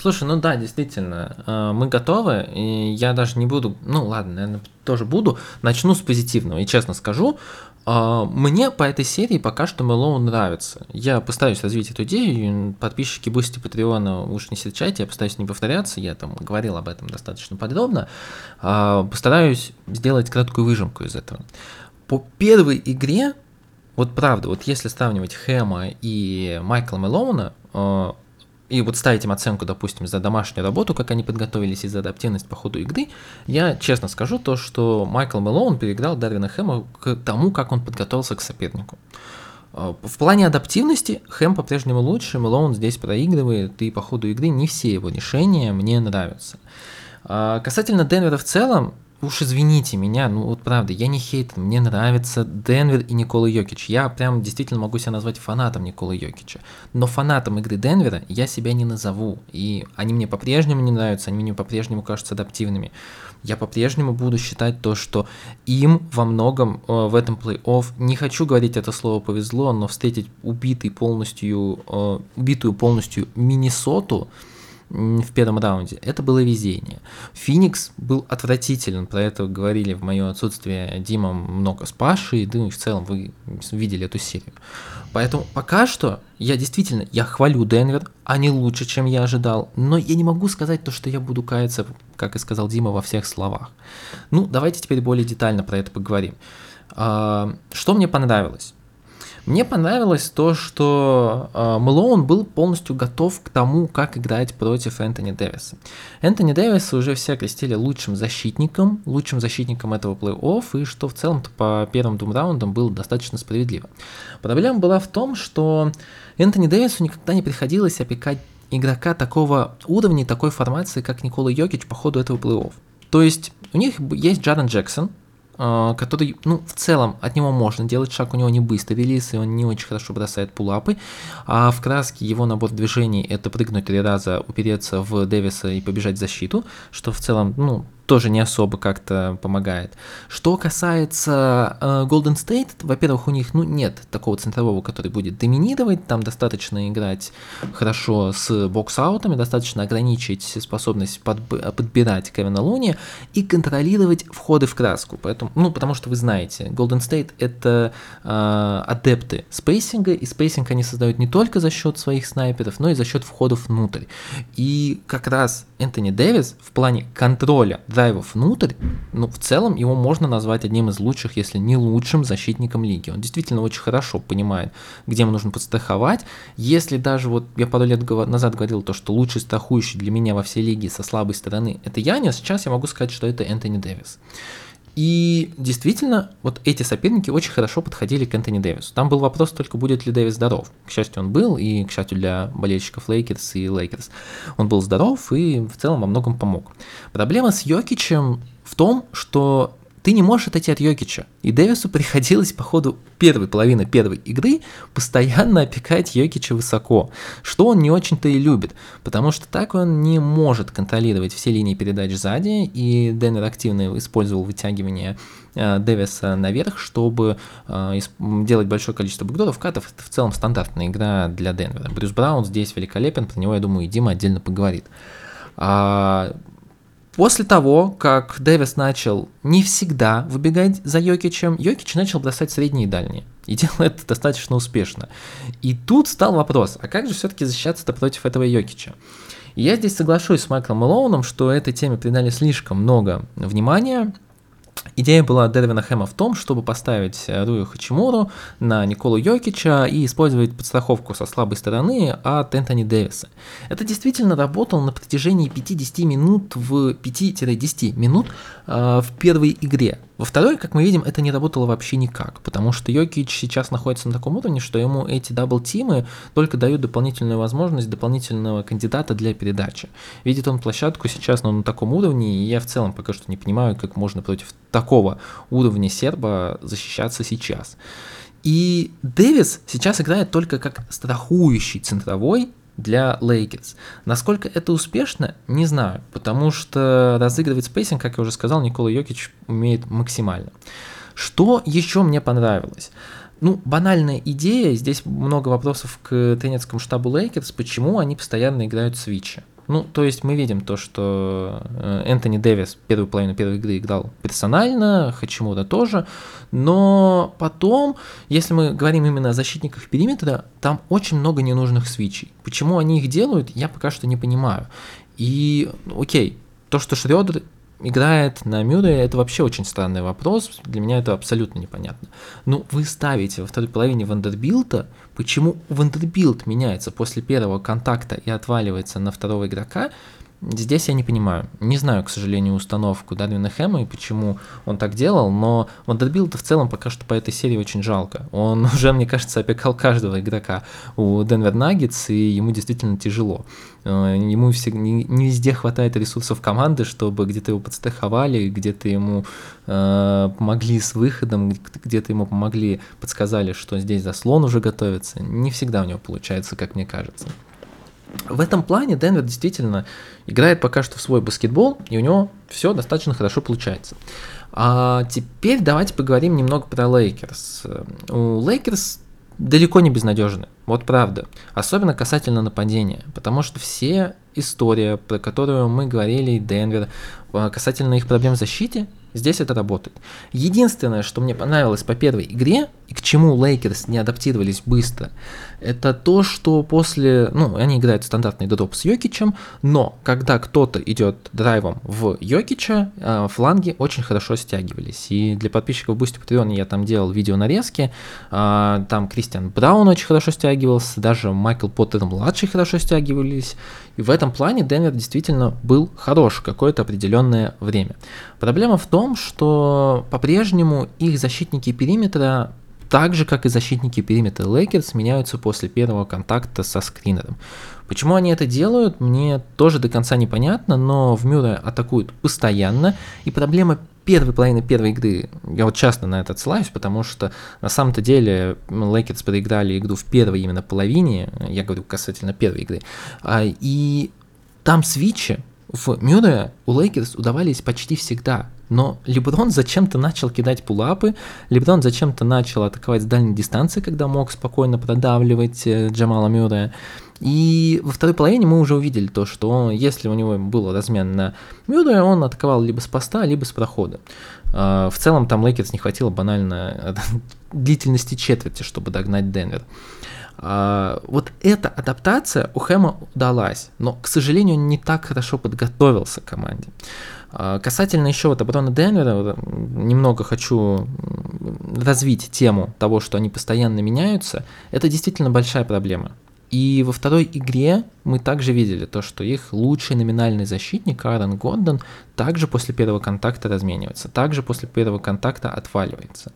Слушай, ну да, действительно, э, мы готовы, и я даже не буду, ну ладно, наверное, тоже буду, начну с позитивного, и честно скажу, э, мне по этой серии пока что Мэлоун нравится. Я постараюсь развить эту идею, подписчики Boosty Patreon а уж не серчайте, я постараюсь не повторяться, я там говорил об этом достаточно подробно, э, постараюсь сделать краткую выжимку из этого. По первой игре, вот правда, вот если сравнивать Хэма и Майкла Мэлоуна, и вот ставить им оценку, допустим, за домашнюю работу, как они подготовились и за адаптивность по ходу игры, я честно скажу то, что Майкл Мэлоун переиграл Дарвина Хэма к тому, как он подготовился к сопернику. А, в плане адаптивности Хэм по-прежнему лучше, Мэлоун здесь проигрывает, и по ходу игры не все его решения мне нравятся. А, касательно Денвера в целом, уж извините меня, ну вот правда, я не хейтер, мне нравится Денвер и Никола Йокич. Я прям действительно могу себя назвать фанатом Никола Йокича. Но фанатом игры Денвера я себя не назову. И они мне по-прежнему не нравятся, они мне по-прежнему кажутся адаптивными. Я по-прежнему буду считать то, что им во многом э, в этом плей-офф, не хочу говорить это слово повезло, но встретить убитый полностью, э, убитую полностью Миннесоту, в первом раунде. Это было везение. Феникс был отвратителен, про это говорили в мое отсутствие Дима много с Пашей, да и в целом вы видели эту серию. Поэтому пока что я действительно, я хвалю Денвер, они лучше, чем я ожидал, но я не могу сказать то, что я буду каяться, как и сказал Дима, во всех словах. Ну, давайте теперь более детально про это поговорим. А, что мне понравилось? Мне понравилось то, что э, Мэлоун был полностью готов к тому, как играть против Энтони Дэвиса. Энтони Дэвиса уже все крестили лучшим защитником, лучшим защитником этого плей-офф, и что в целом-то по первым двум раундам было достаточно справедливо. Проблема была в том, что Энтони Дэвису никогда не приходилось опекать игрока такого уровня, такой формации, как Никола Йокич по ходу этого плей-офф. То есть у них есть Джарен Джексон, который, ну, в целом, от него можно делать шаг, у него не быстрый релиз, и он не очень хорошо бросает пулапы, а в краске его набор движений это прыгнуть три раза, упереться в Дэвиса и побежать в защиту, что в целом, ну, тоже не особо как-то помогает. Что касается э, Golden State, во-первых, у них ну, нет такого центрового, который будет доминировать, там достаточно играть хорошо с бокс-аутами, достаточно ограничить способность подб- подбирать Кевина Луни и контролировать входы в краску. Поэтому, ну, потому что вы знаете, Golden State это э, адепты спейсинга, и спейсинг они создают не только за счет своих снайперов, но и за счет входов внутрь. И как раз Энтони Дэвис в плане контроля драйвов внутрь, ну, в целом его можно назвать одним из лучших, если не лучшим защитником лиги. Он действительно очень хорошо понимает, где ему нужно подстраховать. Если даже вот я пару лет назад говорил то, что лучший страхующий для меня во всей лиге со слабой стороны это Янис, сейчас я могу сказать, что это Энтони Дэвис. И действительно, вот эти соперники очень хорошо подходили к Энтони Дэвису. Там был вопрос только, будет ли Дэвис здоров. К счастью, он был, и, к счастью, для болельщиков Лейкерс и Лейкерс, он был здоров и в целом во многом помог. Проблема с Йокичем в том, что ты не можешь отойти от Йокича. И Дэвису приходилось по ходу первой половины первой игры постоянно опекать Йокича высоко, что он не очень-то и любит, потому что так он не может контролировать все линии передач сзади, и Денвер активно использовал вытягивание э, Дэвиса наверх, чтобы э, делать большое количество бэкдоров, катов. Это в целом стандартная игра для Денвера. Брюс Браун здесь великолепен, про него, я думаю, и Дима отдельно поговорит. А После того, как Дэвис начал не всегда выбегать за Йокичем, Йокич начал бросать средние и дальние. И <laughs> делал это достаточно успешно. И тут стал вопрос, а как же все-таки защищаться-то против этого Йокича? И я здесь соглашусь с Майклом Мэлоуном, что этой теме придали слишком много внимания, Идея была Дарвина Хэма в том, чтобы поставить э, Рую Хачимуру на Николу Йокича и использовать подстраховку со слабой стороны от Энтони Дэвиса. Это действительно работало на протяжении 50 минут в 5-10 минут э, в первой игре. Во второй, как мы видим, это не работало вообще никак, потому что Йокич сейчас находится на таком уровне, что ему эти дабл-тимы только дают дополнительную возможность дополнительного кандидата для передачи. Видит он площадку сейчас но на таком уровне, и я в целом пока что не понимаю, как можно против такого уровня серба защищаться сейчас. И Дэвис сейчас играет только как страхующий центровой для Лейкерс. Насколько это успешно, не знаю, потому что разыгрывать спейсинг, как я уже сказал, Никола Йокич умеет максимально. Что еще мне понравилось? Ну, банальная идея, здесь много вопросов к тренерскому штабу Лейкерс, почему они постоянно играют свитчи. Ну, то есть мы видим то, что э, Энтони Дэвис первую половину первой игры играл персонально, Хачимуда тоже, но потом, если мы говорим именно о защитниках периметра, там очень много ненужных свитчей. Почему они их делают, я пока что не понимаю. И, окей, то, что Шредер играет на Мюррее, это вообще очень странный вопрос, для меня это абсолютно непонятно. Ну, вы ставите во второй половине Вандербилта, почему Вандербилт меняется после первого контакта и отваливается на второго игрока, Здесь я не понимаю. Не знаю, к сожалению, установку Дарвина Хэма и почему он так делал, но Вандербилта в целом пока что по этой серии очень жалко. Он <laughs> уже, мне кажется, опекал каждого игрока у Денвер Наггетс, и ему действительно тяжело. Э, ему все, не, не везде хватает ресурсов команды, чтобы где-то его подстраховали, где-то ему э, помогли с выходом, где-то ему помогли, подсказали, что здесь заслон уже готовится. Не всегда у него получается, как мне кажется. В этом плане Денвер действительно играет пока что в свой баскетбол, и у него все достаточно хорошо получается. А теперь давайте поговорим немного про Лейкерс. У Лейкерс далеко не безнадежны, вот правда. Особенно касательно нападения, потому что все история, про которую мы говорили, Денвер, а, касательно их проблем в защите, здесь это работает. Единственное, что мне понравилось по первой игре, и к чему Лейкерс не адаптировались быстро, это то, что после, ну, они играют стандартный дроп с Йокичем, но когда кто-то идет драйвом в Йокича, э, фланги очень хорошо стягивались. И для подписчиков Boosty Patreon я там делал видео нарезки, э, там Кристиан Браун очень хорошо стягивался, даже Майкл Портер младший хорошо стягивались, и в этом плане Денвер действительно был хорош какое-то определенное время. Проблема в том, что по-прежнему их защитники периметра так же, как и защитники периметра Лейкерс, меняются после первого контакта со скринером. Почему они это делают, мне тоже до конца непонятно, но в Мюррея атакуют постоянно, и проблема первой половины первой игры, я вот часто на это отсылаюсь, потому что на самом-то деле Лейкерс проиграли игру в первой именно половине, я говорю касательно первой игры, а, и там свитчи в Мюррея у Лейкерс удавались почти всегда. Но Леброн зачем-то начал кидать пулапы, Леброн зачем-то начал атаковать с дальней дистанции, когда мог спокойно продавливать э, Джамала Мюррея. И во второй половине мы уже увидели то, что если у него был размен на Мюррея, он атаковал либо с поста, либо с прохода. А, в целом там Лейкерс не хватило банально <laughs> длительности четверти, чтобы догнать Денвер. А, вот эта адаптация у Хэма удалась, но, к сожалению, он не так хорошо подготовился к команде. А, касательно еще вот обороны Денвера, немного хочу развить тему того, что они постоянно меняются. Это действительно большая проблема. И во второй игре мы также видели то, что их лучший номинальный защитник Аарон Гордон также после первого контакта разменивается, также после первого контакта отваливается.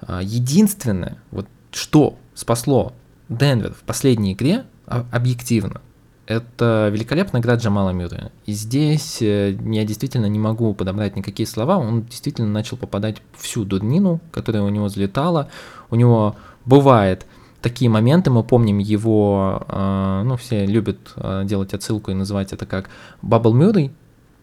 А, единственное, вот что спасло Денвер в последней игре объективно, это великолепная игра Джамала Мюррея. И здесь э, я действительно не могу подобрать никакие слова. Он действительно начал попадать всю дурнину, которая у него взлетала. У него бывает такие моменты, мы помним его, э, ну, все любят э, делать отсылку и называть это как Бабл Мюррей,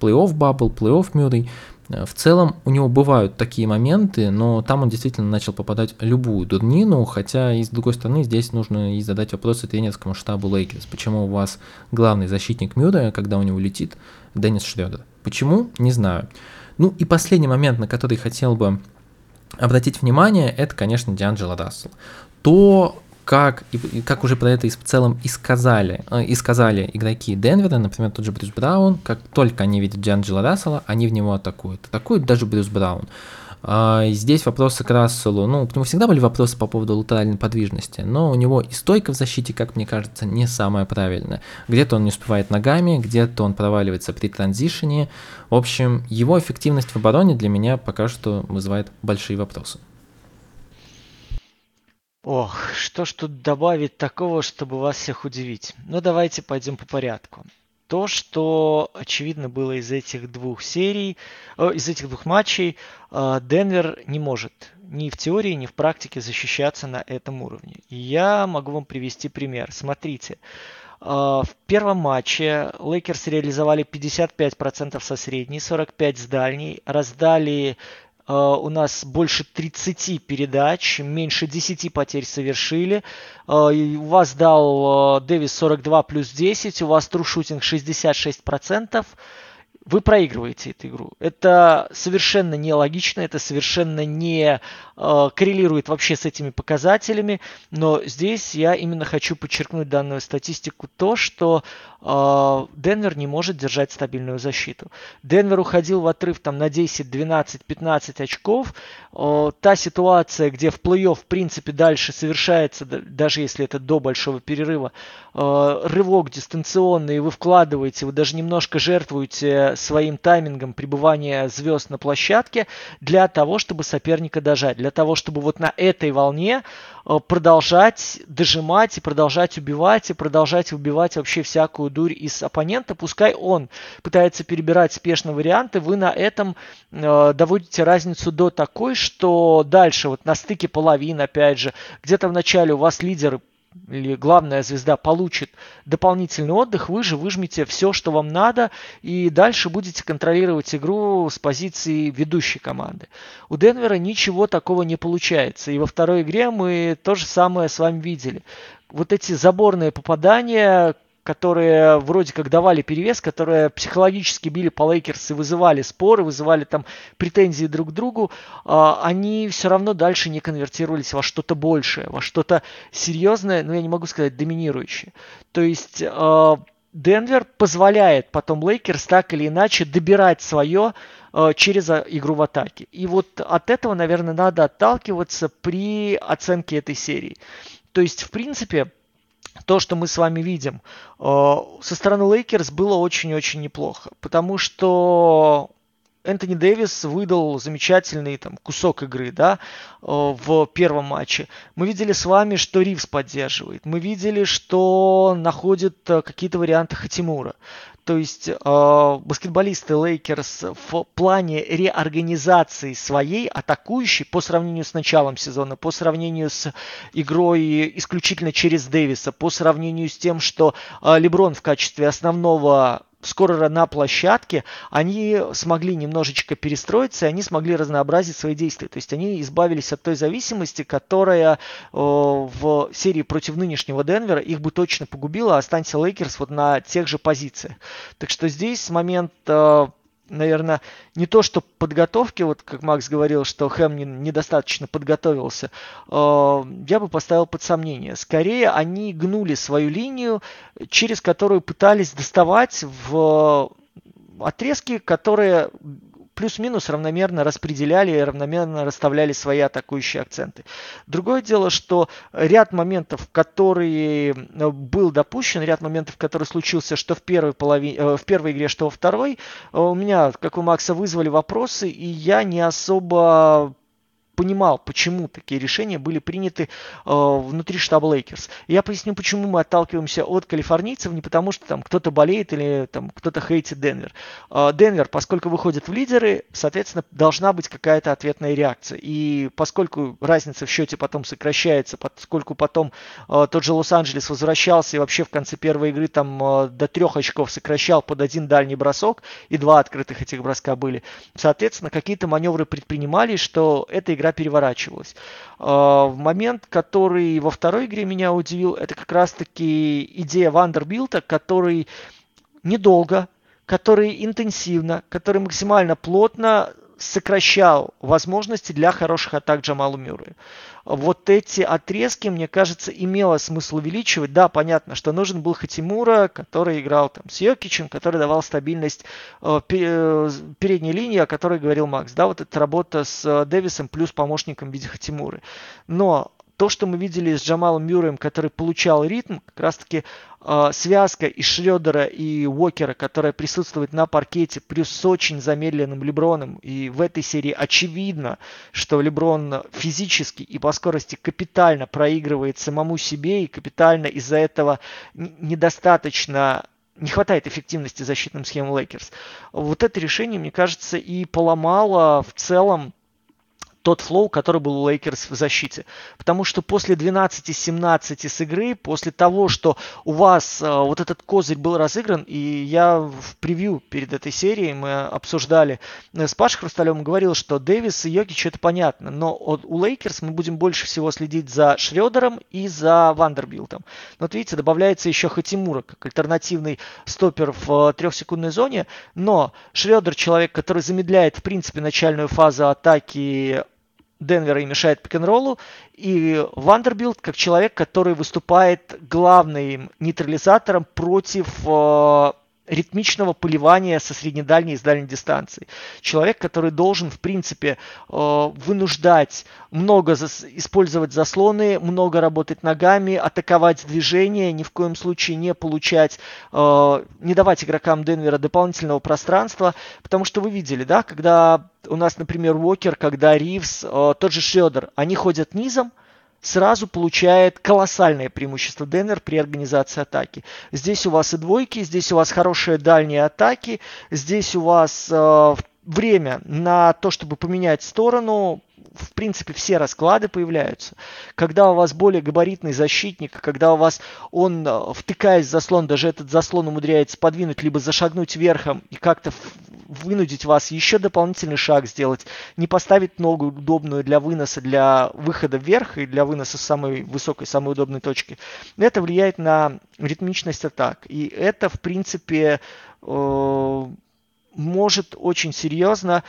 плей-офф Бабл, плей-офф Мюррей. В целом у него бывают такие моменты, но там он действительно начал попадать любую дурнину, хотя и с другой стороны здесь нужно и задать вопросы тренерскому штабу Лейкерс. Почему у вас главный защитник Мюррея, когда у него летит Деннис Шредер? Почему? Не знаю. Ну и последний момент, на который хотел бы обратить внимание, это, конечно, Ди'Анджело Рассел. То, как, и, как уже про это в целом и сказали, э, и сказали игроки Денвера, например, тот же Брюс Браун, как только они видят Ди'Анджело Рассела, они в него атакуют. Атакует даже Брюс Браун. А, здесь вопросы к Расселу, ну, к нему всегда были вопросы по поводу латеральной подвижности, но у него и стойка в защите, как мне кажется, не самая правильная. Где-то он не успевает ногами, где-то он проваливается при транзишене. В общем, его эффективность в обороне для меня пока что вызывает большие вопросы. Ох, что ж тут добавить такого, чтобы вас всех удивить? Ну давайте пойдем по порядку. То, что очевидно было из этих двух серий, э, из этих двух матчей, э, Денвер не может ни в теории, ни в практике защищаться на этом уровне. И я могу вам привести пример. Смотрите, э, в первом матче Лейкерс реализовали 55% со средней, 45% с дальней, раздали у нас больше 30 передач, меньше 10 потерь совершили. Э, у вас дал э, Дэвис 42 плюс 10, у вас true shooting 66%. вы проигрываете эту игру. Это совершенно нелогично, это совершенно не э, коррелирует вообще с этими показателями, но здесь я именно хочу подчеркнуть данную статистику то, что э, Денвер не может держать стабильную защиту. Денвер уходил в отрыв там на 10, 12, 15 очков. Э, та ситуация, где в плей-офф в принципе дальше совершается, даже если это до большого перерыва, рывок дистанционный, вы вкладываете, вы даже немножко жертвуете своим таймингом пребывания звезд на площадке для того, чтобы соперника дожать, для того, чтобы вот на этой волне э, продолжать дожимать и продолжать убивать и продолжать убивать вообще всякую дурь из оппонента, пускай он пытается перебирать спешно варианты, вы на этом э, доводите разницу до такой, что дальше вот на стыке половин, опять же, где-то в начале у вас лидеры или главная звезда получит дополнительный отдых, вы же выжмете все, что вам надо, и дальше будете контролировать игру с позиции ведущей команды. У Денвера ничего такого не получается. И во второй игре мы то же самое с вами видели. Вот эти заборные попадания, которые вроде как давали перевес, которые психологически били по Лейкерс и вызывали споры, вызывали там претензии друг к другу, а, они все равно дальше не конвертировались во что-то большее, во что-то серьезное, но я не могу сказать доминирующее. То есть а, Денвер позволяет потом Лейкерс так или иначе добирать свое а, через игру в атаке. И вот от этого, наверное, надо отталкиваться при оценке этой серии. То есть, в принципе, то, что мы с вами видим э, со стороны Лейкерс, было очень-очень неплохо. Потому что Энтони Дэвис выдал замечательный там, кусок игры да, э, в первом матче. Мы видели с вами, что Ривз поддерживает. Мы видели, что находит э, какие-то варианты Хатимура. То есть э, баскетболисты Лейкерс в плане реорганизации своей атакующей по сравнению с началом сезона, по сравнению с игрой исключительно через Дэвиса, по сравнению с тем, что э, Леброн в качестве основного скорера на площадке, они смогли немножечко перестроиться, и они смогли разнообразить свои действия. То есть они избавились от той зависимости, которая э, в серии против нынешнего Денвера их бы точно погубила, а останься Лейкерс вот на тех же позициях. Так что здесь с момента наверное, не то, что подготовки, вот как Макс говорил, что Хэм не, недостаточно подготовился, э, я бы поставил под сомнение. Скорее, они гнули свою линию, через которую пытались доставать в отрезки, которые плюс-минус равномерно распределяли и равномерно расставляли свои атакующие акценты. Другое дело, что ряд моментов, которые э, был допущен, ряд моментов, который случился что в первой, половине, э, в первой игре, что во второй, э, у меня, как у Макса, вызвали вопросы, и я не особо понимал, почему такие решения были приняты э, внутри штаба Лейкерс. Я поясню, почему мы отталкиваемся от калифорнийцев, не потому что там кто-то болеет или там кто-то хейтит Денвер. Э, Денвер, поскольку выходит в лидеры, соответственно, должна быть какая-то ответная реакция. И поскольку разница в счете потом сокращается, поскольку потом э, тот же Лос-Анджелес возвращался и вообще в конце первой игры там э, до трех очков сокращал под один дальний бросок, и два открытых этих броска были, соответственно, какие-то маневры предпринимались, что эта игра игра переворачивалась. А, в момент, который во второй игре меня удивил, это как раз-таки идея Вандербилта, который недолго, который интенсивно, который максимально плотно сокращал возможности для хороших атак Джамалу Мюррею. Вот эти отрезки, мне кажется, имело смысл увеличивать. Да, понятно, что нужен был Хатимура, который играл там с Йокичем, который давал стабильность э, э, передней линии, о которой говорил Макс. Да, вот эта работа с э, Дэвисом плюс помощником в виде Хатимуры. Но то, что мы видели с Джамалом Мюрреем, который получал ритм, как раз-таки э, связка из Шредера и Уокера, которая присутствует на паркете, плюс с очень замедленным Леброном. И в этой серии очевидно, что Леброн физически и по скорости капитально проигрывает самому себе, и капитально из-за этого недостаточно не хватает эффективности защитным схемам Лейкерс. Вот это решение, мне кажется, и поломало в целом тот flow, который был у Лейкерс в защите. Потому что после 12-17 с игры, после того, что у вас э, вот этот козырь был разыгран, и я в превью перед этой серией мы обсуждали э, с Пашей Хрусталевым, говорил, что Дэвис и Йокич это понятно, но от, у Лейкерс мы будем больше всего следить за Шредером и за Вандербилтом. Вот видите, добавляется еще Хатимура, как альтернативный стопер в э, трехсекундной зоне, но Шредер человек, который замедляет в принципе начальную фазу атаки Денвера и мешает пик-н-роллу, и Вандербилт как человек, который выступает главным нейтрализатором против э, ритмичного поливания со среднедальней и с дальней дистанции. Человек, который должен, в принципе, э, вынуждать много использовать заслоны, много работать ногами, атаковать движение, ни в коем случае не получать, э, не давать игрокам Денвера дополнительного пространства, потому что вы видели, да, когда у нас, например, Уокер, когда Ривз, э, тот же Шредер, они ходят низом, сразу получает колоссальное преимущество Денвер при организации атаки. Здесь у вас и двойки, здесь у вас хорошие дальние атаки, здесь у вас э, время на то, чтобы поменять сторону, в принципе, все расклады появляются. Когда у вас более габаритный защитник, когда у вас он, э, втыкаясь в заслон, даже этот заслон умудряется подвинуть, либо зашагнуть верхом и как-то вынудить вас еще дополнительный шаг сделать, не поставить ногу удобную для выноса, для выхода вверх и для выноса с самой высокой, самой удобной точки. Это влияет на ритмичность атак. И это, в принципе, э, может очень серьезно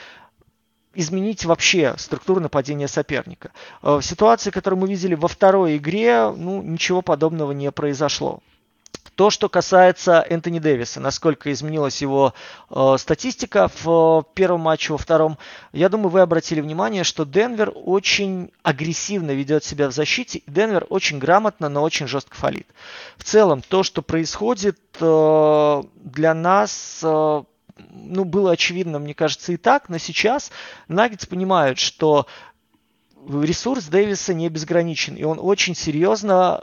изменить вообще структуру нападения соперника. Э, в ситуации, которую мы видели во второй игре, ну, ничего подобного не произошло. То, что касается Энтони Дэвиса, насколько изменилась его э, статистика в э, первом матче, во втором, я думаю, вы обратили внимание, что Денвер очень агрессивно ведет себя в защите, и Денвер очень грамотно, но очень жестко фалит. В целом, то, что происходит э, для нас... Э, ну, было очевидно, мне кажется, и так, но сейчас Наггетс понимают, что ресурс Дэвиса не безграничен, и он очень серьезно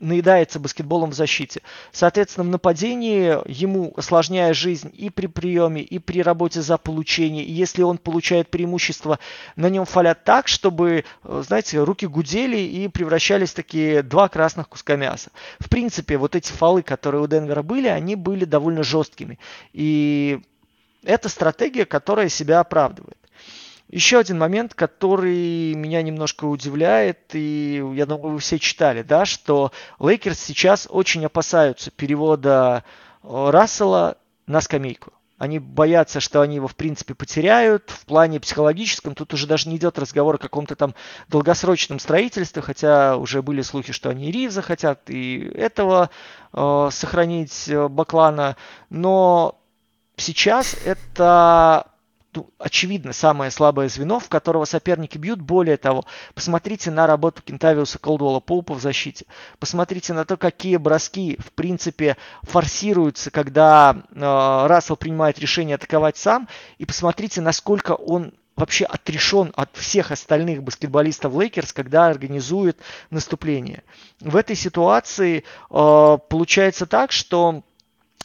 наедается баскетболом в защите. Соответственно, в нападении ему осложняя жизнь и при приеме, и при работе за получение. И если он получает преимущество, на нем фалят так, чтобы, э, знаете, руки гудели и превращались в такие два красных куска мяса. В принципе, вот эти фолы, которые у Денвера были, они были довольно жесткими. И это стратегия, которая себя оправдывает. Еще один момент, который меня немножко удивляет, и я думаю, вы все читали, да, что Лейкерс сейчас очень опасаются перевода э, Рассела на скамейку. Они боятся, что они его, в принципе, потеряют. В плане психологическом тут уже даже не идет разговор о каком-то там долгосрочном строительстве, хотя уже были слухи, что они и Ривза хотят, и этого э, сохранить э, Баклана. Но сейчас это ну, очевидно, самое слабое звено, в которого соперники бьют. Более того, посмотрите на работу Кентавиуса Колдуола Поупа в защите. Посмотрите на то, какие броски, в принципе, форсируются, когда э, Рассел принимает решение атаковать сам. И посмотрите, насколько он вообще отрешен от всех остальных баскетболистов Лейкерс, когда организует наступление. В этой ситуации э, получается так, что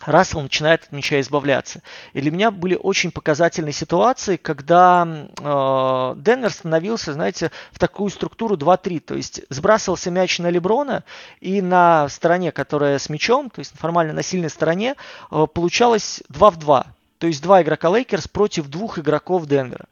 Рассел начинает от мяча избавляться. И для меня были очень показательные ситуации, когда э, Денвер становился, знаете, в такую структуру 2-3. То есть сбрасывался мяч на Леброна, и на стороне, которая с мячом, то есть формально на сильной стороне, э, получалось 2 в 2. То есть два игрока Лейкерс против двух игроков Денвера.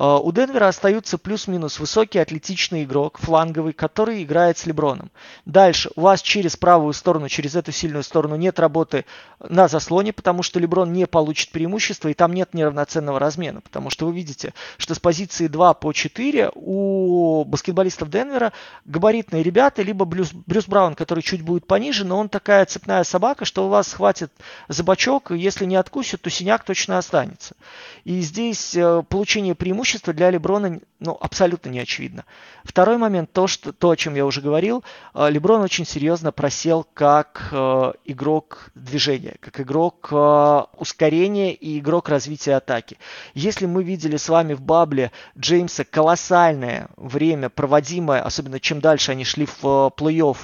У Денвера остаются плюс-минус высокий атлетичный игрок, фланговый, который играет с Леброном. Дальше у вас через правую сторону, через эту сильную сторону нет работы на заслоне, потому что Леброн не получит преимущество, и там нет неравноценного размена. Потому что вы видите, что с позиции 2 по 4 у баскетболистов Денвера габаритные ребята, либо Брюс, Брюс Браун, который чуть будет пониже, но он такая цепная собака, что у вас хватит за бочок, и если не откусит, то синяк точно останется. И здесь э, получение преимущества преимущество для Леброна ну, абсолютно не очевидно. Второй момент, то, что, то, о чем я уже говорил, э, Леброн очень серьезно просел как э, игрок движения, как игрок э, ускорения и игрок развития атаки. Если мы видели с вами в бабле Джеймса колоссальное время, проводимое, особенно чем дальше они шли в э, плей-офф,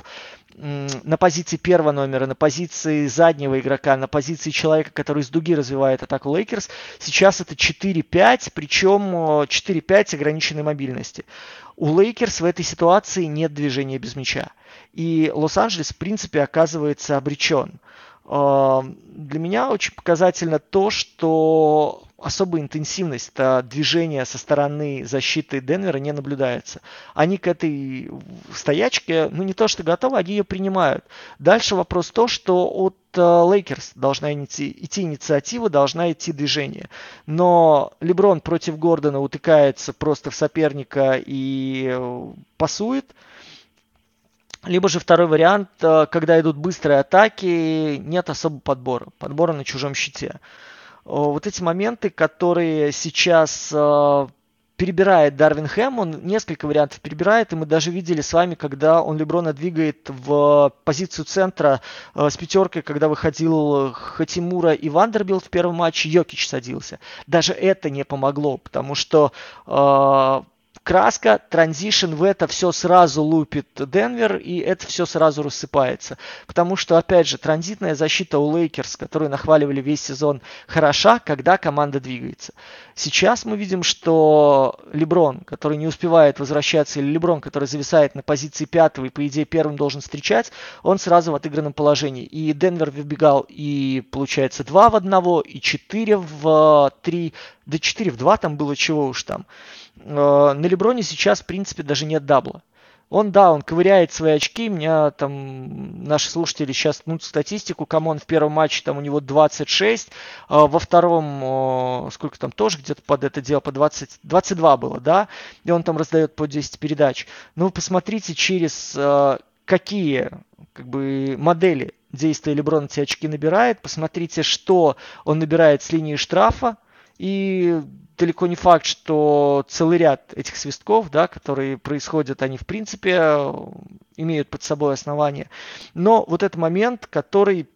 на позиции первого номера, на позиции заднего игрока, на позиции человека, который из дуги развивает атаку Лейкерс. Сейчас это 4-5, причем 4-5 ограниченной мобильности. У Лейкерс в этой ситуации нет движения без мяча. И Лос-Анджелес, в принципе, оказывается обречен. Для меня очень показательно то, что особая интенсивность движения со стороны защиты Денвера не наблюдается. Они к этой стоячке, ну не то что готовы, они ее принимают. Дальше вопрос то, что от Лейкерс должна идти, идти инициатива, должна идти движение. Но Леброн против Гордона утыкается просто в соперника и э, пасует. Либо же второй вариант, э, когда идут быстрые атаки, нет особо подбора. Подбора на чужом щите. Вот эти моменты, которые сейчас э, перебирает Дарвин Хэм, он несколько вариантов перебирает, и мы даже видели с вами, когда он Леброна двигает в позицию центра э, с пятеркой, когда выходил Хатимура и Вандербилд в первом матче, Йокич садился. Даже это не помогло, потому что краска, transition в это все сразу лупит Денвер, и это все сразу рассыпается. Потому что, опять же, транзитная защита у Лейкерс, которую нахваливали весь сезон, хороша, когда команда двигается. Сейчас мы видим, что Леброн, который не успевает возвращаться, или Леброн, который зависает на позиции пятого и, по идее, первым должен встречать, он сразу в отыгранном положении. И Денвер выбегал и, получается, 2 в 1, и 4 в 3, да 4 в 2 там было чего уж там. Э, на Леброне сейчас, в принципе, даже нет дабла. Он, да, он ковыряет свои очки. Меня там наши слушатели сейчас ну, статистику. Come on в первом матче там у него 26. А во втором, сколько там тоже где-то под это дело, по 20, 22 было, да? И он там раздает по 10 передач. Ну, посмотрите, через э, какие как бы, модели действия Леброна эти очки набирает. Посмотрите, что он набирает с линии штрафа. И далеко не факт, что целый ряд этих свистков, да, которые происходят, они в принципе имеют под собой основания. Но вот этот момент, который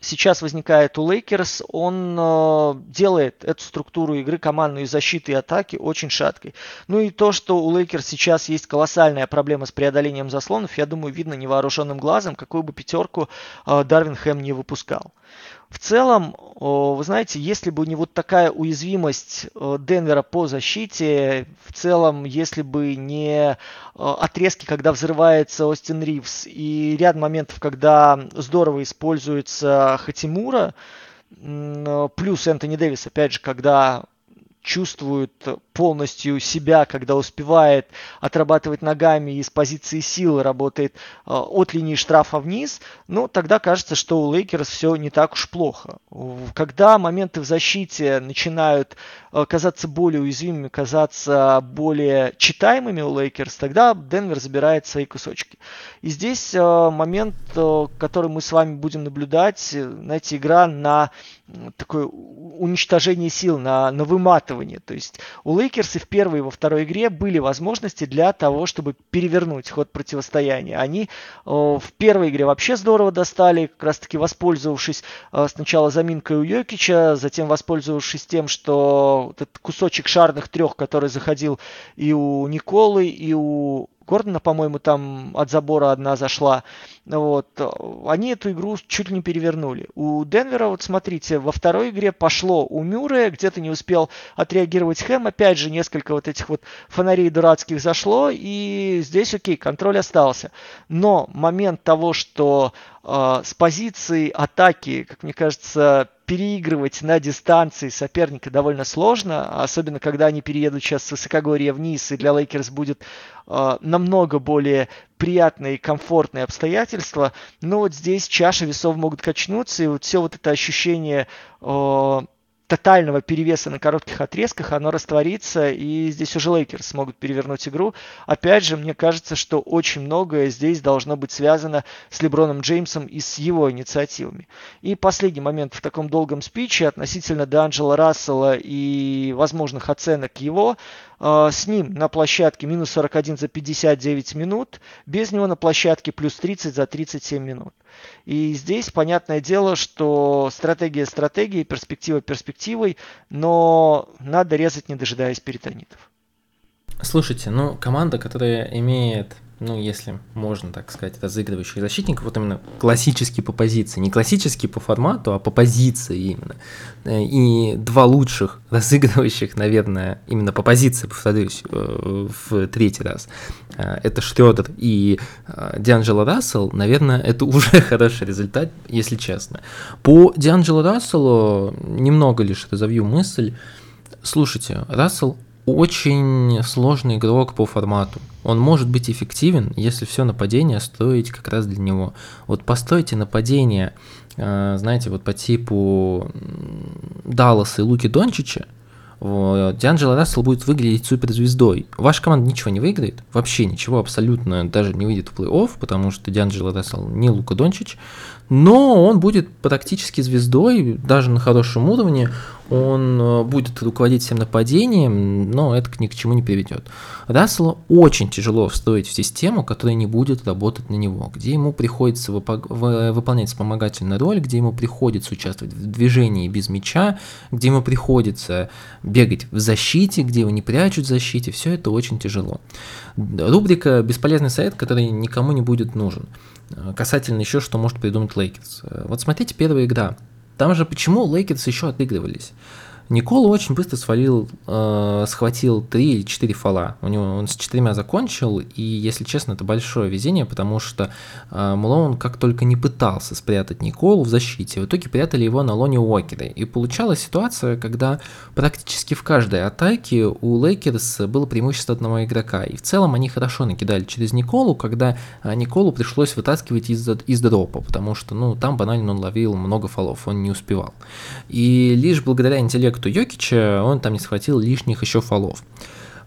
сейчас возникает у Лейкерс, он э, делает эту структуру игры командной защиты и атаки очень шаткой. Ну и то, что у Лейкерс сейчас есть колоссальная проблема с преодолением заслонов, я думаю, видно невооруженным глазом, какую бы пятерку э, Дарвин Хэм не выпускал. В целом, вы знаете, если бы не вот такая уязвимость э, Денвера по защите, в целом, если бы не э, отрезки, когда взрывается Остин Ривз, и ряд моментов, когда здорово используется Хатимура, э, плюс Энтони Дэвис, опять же, когда чувствует полностью себя, когда успевает отрабатывать ногами из позиции силы, работает э, от линии штрафа вниз, ну, тогда кажется, что у Лейкерс все не так уж плохо. Когда моменты в защите начинают э, казаться более уязвимыми, казаться более читаемыми у Лейкерс, тогда Денвер забирает свои кусочки. И здесь э, момент, который мы с вами будем наблюдать, знаете, игра на такое уничтожение сил, на, на выматывание. То есть у Лейкерс и в первой и во второй игре были возможности для того, чтобы перевернуть ход противостояния. Они э, в первой игре вообще здорово достали, как раз таки воспользовавшись э, сначала заминкой у Йокича, затем воспользовавшись тем, что этот кусочек шарных трех, который заходил и у Николы, и у Гордона, по-моему, там от забора одна зашла. Вот. Они эту игру чуть ли не перевернули. У Денвера, вот смотрите, во второй игре пошло у Мюррея, где-то не успел отреагировать Хэм. Опять же, несколько вот этих вот фонарей дурацких зашло, и здесь, окей, контроль остался. Но момент того, что с позиции атаки, как мне кажется, переигрывать на дистанции соперника довольно сложно, особенно когда они переедут сейчас с высокогорья вниз, и для Лейкерс будет э, намного более приятные и комфортные обстоятельства. Но вот здесь чаша весов могут качнуться, и вот все вот это ощущение э, тотального перевеса на коротких отрезках, оно растворится, и здесь уже Лейкерс смогут перевернуть игру. Опять же, мне кажется, что очень многое здесь должно быть связано с Леброном Джеймсом и с его инициативами. И последний момент в таком долгом спиче относительно Д'Анджела Рассела и возможных оценок его. А, с ним на площадке минус 41 за 59 минут, без него на площадке плюс 30 за 37 минут. И здесь понятное дело, что стратегия стратегией, перспектива перспективой, но надо резать, не дожидаясь перитонитов. Слушайте, ну команда, которая имеет ну, если можно так сказать, разыгрывающих защитников, вот именно классический по позиции, не классический по формату, а по позиции именно. Э, и два лучших <laughs> разыгрывающих, наверное, именно по позиции, повторюсь, э, в третий раз, э, это Шредер и Дианджело Рассел, наверное, это <laughs> уже хороший результат, если честно. По Дианджело Расселу немного лишь разовью мысль. Слушайте, Рассел очень сложный игрок по формату. Он может быть эффективен, если все нападение строить как раз для него. Вот постройте нападение, э, знаете, вот по типу Далласа и Луки Дончича, Дианджело Рассел будет выглядеть суперзвездой. Ваша команда ничего не выиграет, вообще ничего абсолютно, даже не выйдет в плей-офф, потому что Дианджело Рассел не Лука Дончич, но он будет практически звездой, даже на хорошем уровне, он э, будет руководить всем нападением, но это ни к чему не приведет. Расселу очень тяжело встроить в систему, которая не будет работать на него, где ему приходится выполнять вспомогательную роль, где ему приходится участвовать в движении без мяча, где ему приходится бегать в защите, где его не прячут в защите, все это очень тяжело. Рубрика «Бесполезный совет», который никому не будет нужен. Э, касательно еще, что может придумать Лейкерс. Э, вот смотрите первая игра. Там же почему Лейкерс еще отыгрывались? Никола очень быстро свалил, э, схватил 3 или 4 фола. У него он с четырьмя закончил, и, если честно, это большое везение, потому что э, Мэлоун как только не пытался спрятать Николу в защите, в итоге прятали его на Лонни Уокере. И получалась ситуация, когда практически в каждой атаке у Лейкерс было преимущество одного игрока. И в целом они хорошо накидали через Николу, когда э, Николу пришлось вытаскивать из, из дропа, потому что ну, там банально он ловил много фолов, он не успевал. И лишь благодаря интеллекту эффекту Йокича он там не схватил лишних еще фолов.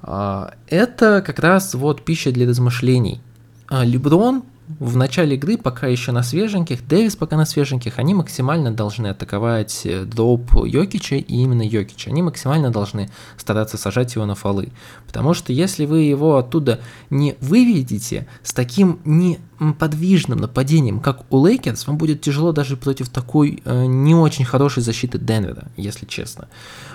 А, это как раз вот пища для размышлений. А, Леброн в начале игры, пока еще на свеженьких, Дэвис пока на свеженьких, они максимально должны атаковать э, дроп Йокича и именно Йокича. Они максимально должны стараться сажать его на фолы. Потому что если вы его оттуда не выведете с таким неподвижным нападением, как у Лейкерс, вам будет тяжело даже против такой э, не очень хорошей защиты Денвера, если честно.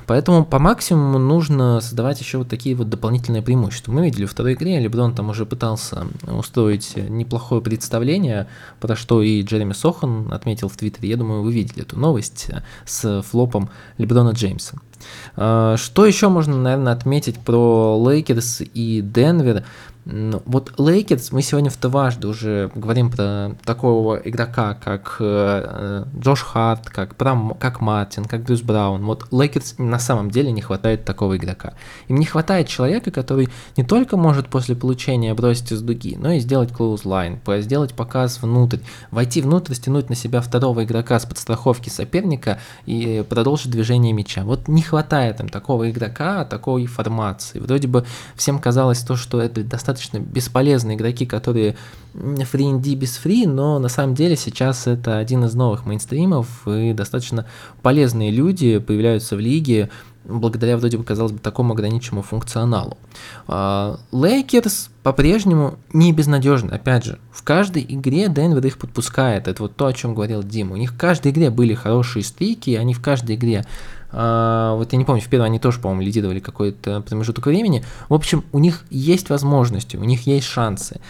Поэтому по максимуму нужно создавать еще вот такие вот дополнительные преимущества. Мы видели в второй игре, Леброн там уже пытался устроить неплохое представление, про что и Джереми Сохан отметил в Твиттере. Я думаю, вы видели эту новость с флопом Леброна Джеймса. А, что еще можно, наверное, отметить про Лейкерс и Денвер? Ну, вот Лейкерс, мы сегодня в дважды уже говорим про такого игрока, как э, Джош Харт, как, про, как Мартин, как Брюс Браун. Вот Лейкерс на самом деле не хватает такого игрока. Им не хватает человека, который не только может после получения бросить из дуги, но и сделать closeout, сделать показ внутрь, войти внутрь, стянуть на себя второго игрока с подстраховки соперника и продолжить движение мяча. Вот не хватает им такого игрока, такой формации. Вроде бы всем казалось то, что это достаточно достаточно бесполезные игроки, которые three and без three, но на самом деле сейчас это один из новых мейнстримов, и достаточно полезные люди появляются в лиге, благодаря, вроде бы, казалось бы, такому ограниченному функционалу. Лейкерс по-прежнему не безнадежны. Опять же, в каждой игре Денвер их подпускает. Это вот то, о чем говорил Дима. У них в каждой игре были хорошие стрики, они в каждой игре а, вот я не помню, в первой они тоже, по-моему, лидировали какой-то промежуток времени. В общем, у них есть возможности, у них есть шансы.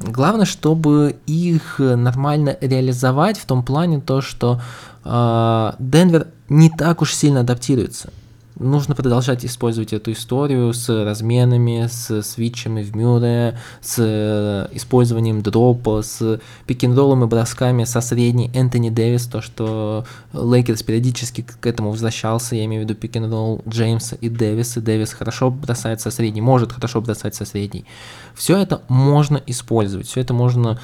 Главное, чтобы их нормально реализовать в том плане то, что э, Денвер не так уж сильно адаптируется нужно продолжать использовать эту историю с разменами, с свитчами в мюре, с э, использованием дропа, с пикинроллом и бросками со средней Энтони Дэвис, то, что Лейкерс периодически к этому возвращался, я имею в виду пик-н-ролл Джеймса и Дэвис, и Дэвис хорошо бросает со средней, может хорошо бросать со средней. Все это можно использовать, все это можно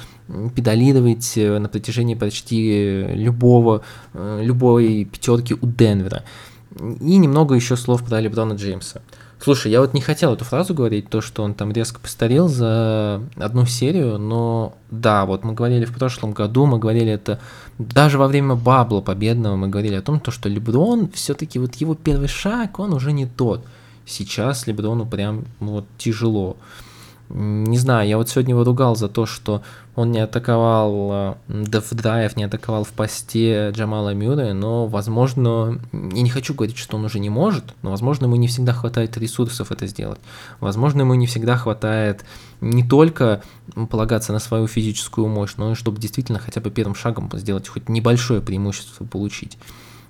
педалировать э, на протяжении почти любого, э, любой пятерки у Денвера. И немного еще слов про Леброна Джеймса. Слушай, я вот не хотел эту фразу говорить, то, что он там резко постарел за одну серию, но да, вот мы говорили в прошлом году, мы говорили это даже во время бабла победного, мы говорили о том, то, что Леброн, все-таки вот его первый шаг, он уже не тот. Сейчас Леброну прям вот тяжело. Не знаю, я вот сегодня его ругал за то, что он не атаковал э, в драйв, не атаковал в посте Джамала Мюррея, но, возможно, я не хочу говорить, что он уже не может, но, возможно, ему не всегда хватает ресурсов это сделать. Возможно, ему не всегда хватает не только полагаться на свою физическую мощь, но и чтобы действительно хотя бы первым шагом сделать хоть небольшое преимущество получить.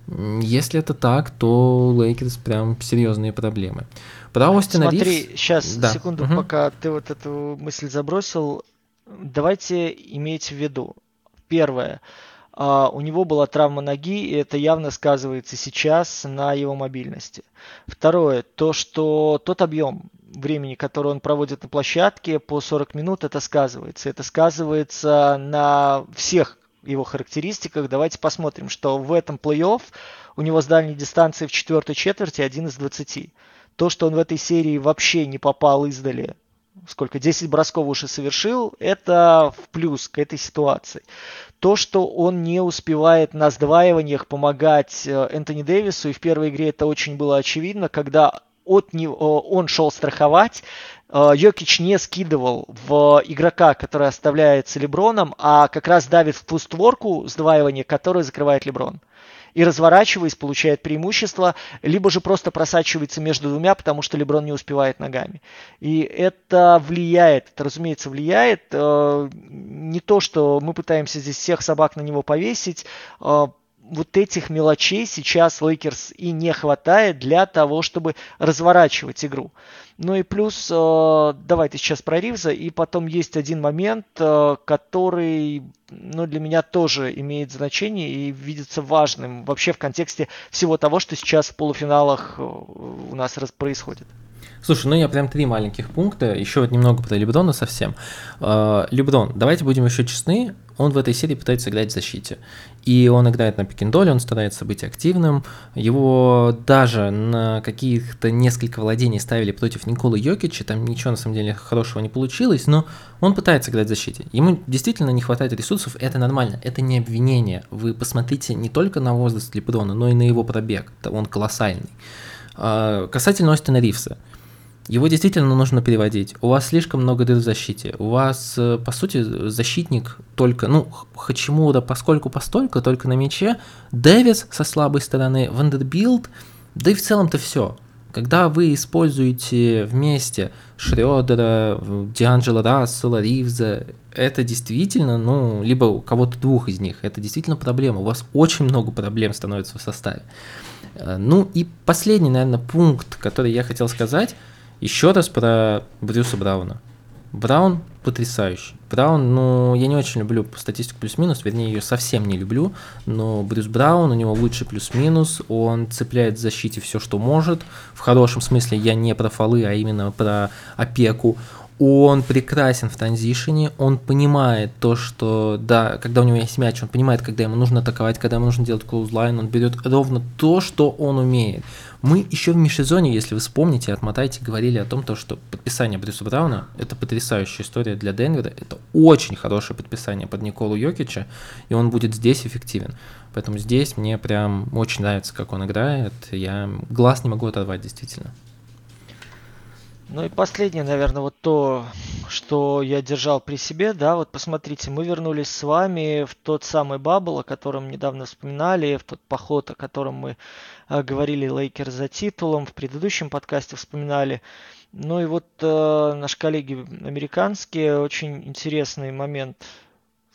Если это так, то Лейкерс прям серьезные проблемы. Про Остина Смотри, Ривз... сейчас, да. секунду, угу. пока ты вот эту мысль забросил, давайте иметь в виду. Первое. Э, у него была травма ноги, и это явно сказывается сейчас на его мобильности. Второе, то, что тот объем времени, который он проводит на площадке по 40 минут, это сказывается. Это сказывается на всех его характеристиках. Давайте посмотрим, что в этом плей-офф у него с дальней дистанции в четвертой четверти один из 20. То, что он в этой серии вообще не попал издали, сколько, 10 бросков уже совершил, это в плюс к этой ситуации. То, что он не успевает на сдваиваниях помогать э, Энтони Дэвису, и в первой игре это очень было очевидно, когда от него, он шел страховать, э, Йокич не скидывал в игрока, который оставляется Леброном, а как раз давит в ту створку сдваивания, которую закрывает Леброн и разворачиваясь, получает преимущество, либо же просто просачивается между двумя, потому что Леброн не успевает ногами. И это влияет, это, разумеется, влияет. Э, не то, что мы пытаемся здесь всех собак на него повесить, э, вот этих мелочей сейчас Лейкерс и не хватает для того, чтобы разворачивать игру. Ну и плюс, э, давайте сейчас про Ривза, и потом есть один момент, э, который ну, для меня тоже имеет значение и видится важным вообще в контексте всего того, что сейчас в полуфиналах э, у нас происходит. Слушай, ну я прям три маленьких пункта, еще вот немного про Леброна совсем. Леброн, давайте будем еще честны, он в этой серии пытается играть в защите. И он играет на пикиндоле, он старается быть активным. Его даже на каких-то несколько владений ставили против Николы Йокича, там ничего на самом деле хорошего не получилось, но он пытается играть в защите. Ему действительно не хватает ресурсов, это нормально, это не обвинение. Вы посмотрите не только на возраст Леброна, но и на его пробег, он колоссальный. А, касательно Остина Ривса – его действительно нужно переводить. У вас слишком много дыр в защите. У вас, э, по сути, защитник только, ну, Хачимура поскольку постольку, только на мяче. Дэвис со слабой стороны, Вандербилд, да и в целом-то все. Когда вы используете вместе Шредера, Дианджела Рассела, Ривза, это действительно, ну, либо кого-то двух из них, это действительно проблема. У вас очень много проблем становится в составе. Э, ну и последний, наверное, пункт, который я хотел сказать – еще раз про Брюса Брауна. Браун потрясающий. Браун, ну, я не очень люблю статистику плюс-минус, вернее, ее совсем не люблю, но Брюс Браун, у него лучший плюс-минус, он цепляет в защите все, что может. В хорошем смысле я не про фолы, а именно про опеку. Он прекрасен в транзишене, он понимает то, что, да, когда у него есть мяч, он понимает, когда ему нужно атаковать, когда ему нужно делать клоузлайн, он берет ровно то, что он умеет. Мы еще в межсезоне, если вы вспомните, отмотайте, говорили о том, то, что подписание Брюса Брауна – это потрясающая история для Денвера, это очень хорошее подписание под Николу Йокича, и он будет здесь эффективен. Поэтому здесь мне прям очень нравится, как он играет, я глаз не могу оторвать действительно. Ну и последнее, наверное, вот то, что я держал при себе, да, вот посмотрите, мы вернулись с вами в тот самый бабл, о котором недавно вспоминали, в тот поход, о котором мы э, говорили Лейкер за титулом, в предыдущем подкасте вспоминали. Ну и вот э, наши коллеги американские очень интересный момент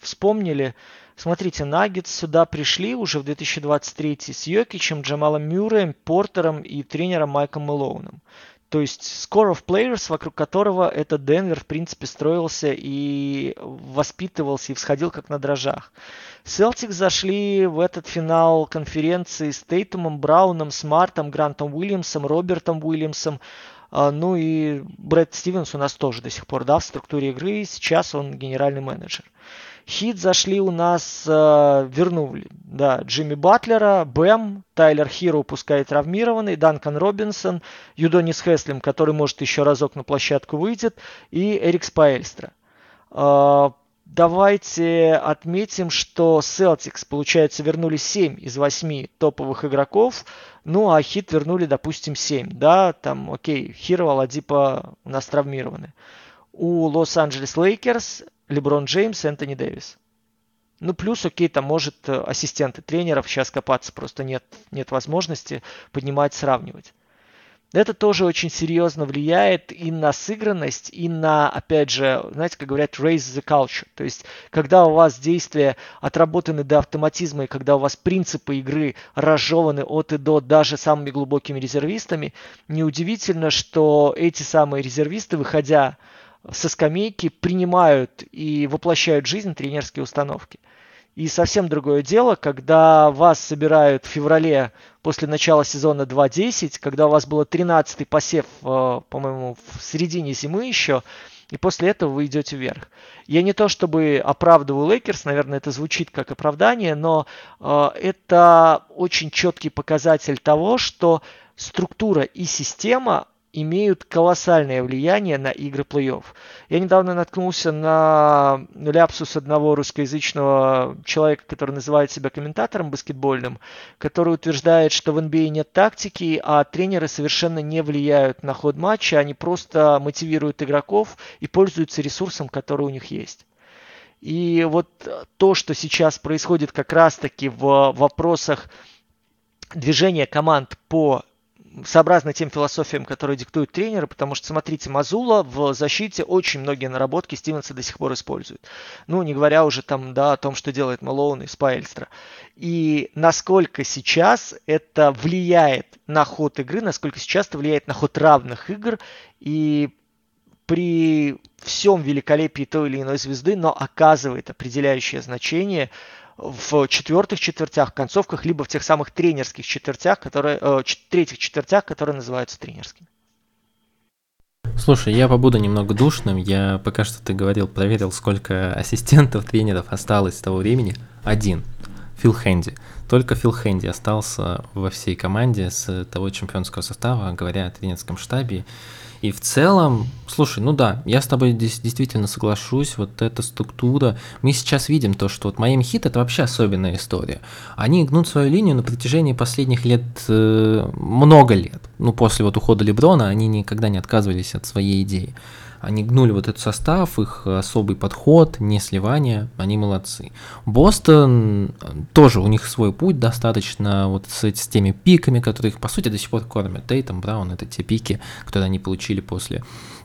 вспомнили. Смотрите, Наггетс сюда пришли уже в 2023 с Йокичем, Джамалом Мюрреем, Портером и тренером Майком Мэлоуном. То есть score of players, вокруг которого этот Денвер, в принципе, строился и воспитывался и всходил как на дрожжах. Селтик зашли в этот финал конференции с Тейтумом, Брауном, Смартом, Грантом Уильямсом, Робертом Уильямсом. А, ну и Брэд Стивенс у нас тоже до сих пор да, в структуре игры. Сейчас он генеральный менеджер. Хит зашли у нас, э, вернули, да, Джимми Батлера, Бэм, Тайлер Хиро, пускай травмированный, Данкан Робинсон, Юдонис Хеслим, который может еще разок на площадку выйдет, и Эрик Спаэльстра. Э, давайте отметим, что Celtics, получается, вернули 7 из 8 топовых игроков, ну а Хит вернули, допустим, 7, да, там, окей, Хиро, Аладипа у нас травмированы. у Лос-Анджелес Лейкерс Леброн Джеймс, Энтони Дэвис. Ну, плюс, окей, там может э, ассистенты тренеров сейчас копаться, просто нет, нет возможности поднимать, сравнивать. Это тоже очень серьезно влияет и на сыгранность, и на, опять же, знаете, как говорят, raise the culture. То есть, когда у вас действия отработаны до автоматизма, и когда у вас принципы игры разжеваны от и до даже самыми глубокими резервистами, неудивительно, что эти самые резервисты, выходя со скамейки принимают и воплощают в жизнь тренерские установки. И совсем другое дело, когда вас собирают в феврале после начала сезона 2.10, когда у вас было 13-й посев, э, по-моему, в середине зимы еще, и после этого вы идете вверх. Я не то чтобы оправдываю Лейкерс, наверное, это звучит как оправдание, но э, это очень четкий показатель того, что структура и система имеют колоссальное влияние на игры плей-офф. Я недавно наткнулся на ляпсус одного русскоязычного человека, который называет себя комментатором баскетбольным, который утверждает, что в NBA а нет тактики, а тренеры совершенно не влияют на ход матча, они просто мотивируют игроков и пользуются ресурсом, который у них есть. И вот то, что сейчас происходит как раз-таки в вопросах движения команд по сообразно тем философиям, которые диктуют тренеры, потому что, смотрите, Мазула в защите очень многие наработки Стивенса до сих пор использует. Ну, не говоря уже там, да, о том, что делает Малоун и Спайльстра. И насколько сейчас это влияет на ход игры, насколько сейчас это влияет на ход равных игр, и при всем великолепии той или иной звезды, но оказывает определяющее значение в четвертых четвертях, концовках, либо в тех самых тренерских четвертях, которые, э, третьих четвертях, которые называются тренерскими. Слушай, я побуду немного душным. Я пока что ты говорил, проверил, сколько ассистентов, тренеров осталось с того времени. Один. Фил Хэнди. Только Фил Хэнди остался во всей команде с того чемпионского состава, говоря о тренерском штабе. И в целом, слушай, ну да, я с тобой здесь действительно соглашусь, вот эта структура. Мы сейчас видим то, что вот Майами Хит это вообще особенная история. Они гнут свою линию на протяжении последних лет, э, много лет. Ну, после вот ухода Леброна они никогда не отказывались от своей идеи. Они гнули вот этот состав, их особый подход, не сливание, они молодцы. Бостон тоже, у них свой путь достаточно вот с, с теми пиками, которые их, по сути, до сих пор кормят. Тейтом, Браун, это те пики, которые они получили после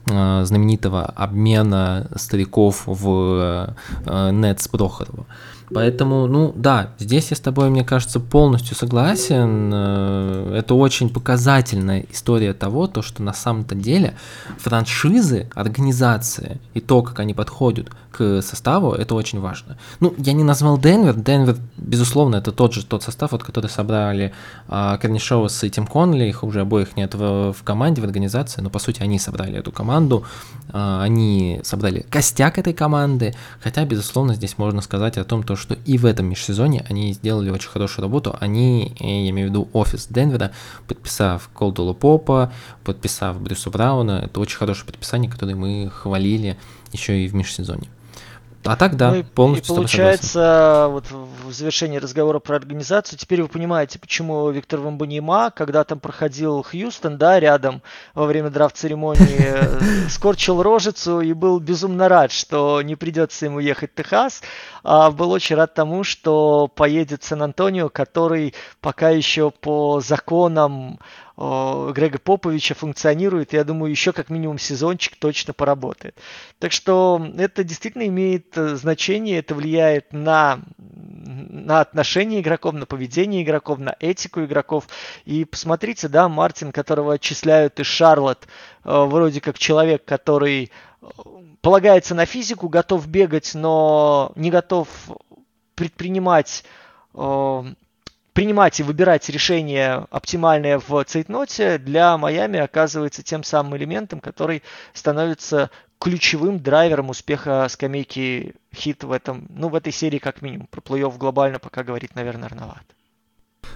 э, знаменитого обмена стариков в э, Нетс Прохорова. Поэтому, ну да, здесь я с тобой, мне кажется, полностью согласен. Э, это очень показательная история того, то, что на самом-то деле франшизы, организации и то, как они подходят к составу, это очень важно. Ну, я не назвал Денвер. Денвер, безусловно, это тот же тот состав, вот, который собрали а, Корнишова с Тим Конли, их уже обоих нет в, в команде, в организации, но по сути они собрали эту команду, а, они собрали костяк этой команды, хотя, безусловно, здесь можно сказать о том, то, что и в этом межсезоне они сделали очень хорошую работу, они, я имею в виду офис Денвера, подписав Колдула Попа, подписав Брюса Брауна, это очень хорошее подписание, которое мы хвалили еще и в межсезонье. А так, да, ну, полностью. И получается, вот в завершении разговора про организацию, теперь вы понимаете, почему Виктор Вамбанима, когда там проходил Хьюстон, да, рядом во время драфт-церемонии, <laughs> э, скорчил рожицу и был безумно рад, что не придется ему ехать в Техас, а был очень рад тому, что поедет Сан-Антонио, который пока еще по законам Грега Поповича функционирует, я думаю, еще как минимум сезончик точно поработает. Так что это действительно имеет э, значение, это влияет на, на отношения игроков, на поведение игроков, на этику игроков. И посмотрите, да, Мартин, которого отчисляют из Шарлот, э, вроде как человек, который э, полагается на физику, готов бегать, но не готов предпринимать принимать и выбирать решение оптимальное в цейтноте для Майами оказывается тем самым элементом, который становится ключевым драйвером успеха скамейки хит в этом, ну, в этой серии как минимум. Про плей-офф глобально пока говорить, наверное, рановато.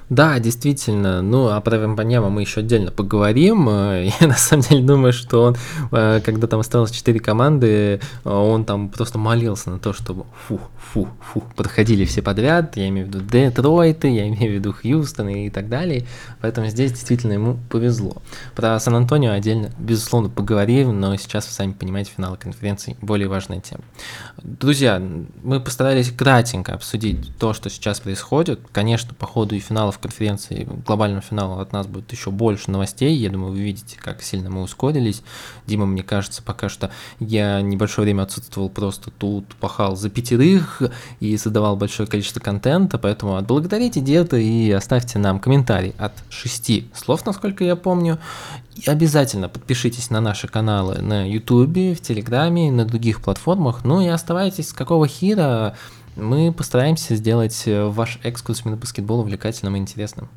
Да, действительно. Ну, а про Вембаньяма мы еще отдельно поговорим. <laughs> Я на самом деле думаю, что он, э, когда там осталось 4 команды, э, он там просто молился на то, чтобы фу, фу, фу, подходили все подряд. Я имею в виду Детройты, я имею в виду Хьюстон и так далее. Поэтому здесь действительно ему повезло. Про Сан-Антонио отдельно, безусловно, поговорим, но сейчас, вы сами понимаете, финал конференции более важная тема. Друзья, мы постарались кратенько обсудить то, что сейчас происходит. Конечно, по ходу и финалов конференции, глобального финала от нас будет еще больше новостей. Я думаю, вы видите, как сильно мы ускорились. Дима, мне кажется, пока что я небольшое время отсутствовал просто тут, пахал за пятерых и создавал большое количество контента, поэтому отблагодарите деда и оставьте нам комментарий от шести слов, насколько я помню. И обязательно подпишитесь на наши каналы на YouTube, в Телеграме, на других платформах. Ну и оставайтесь с какого хира. Мы постараемся сделать э, ваш экскурс на баскетбол увлекательным и интересным.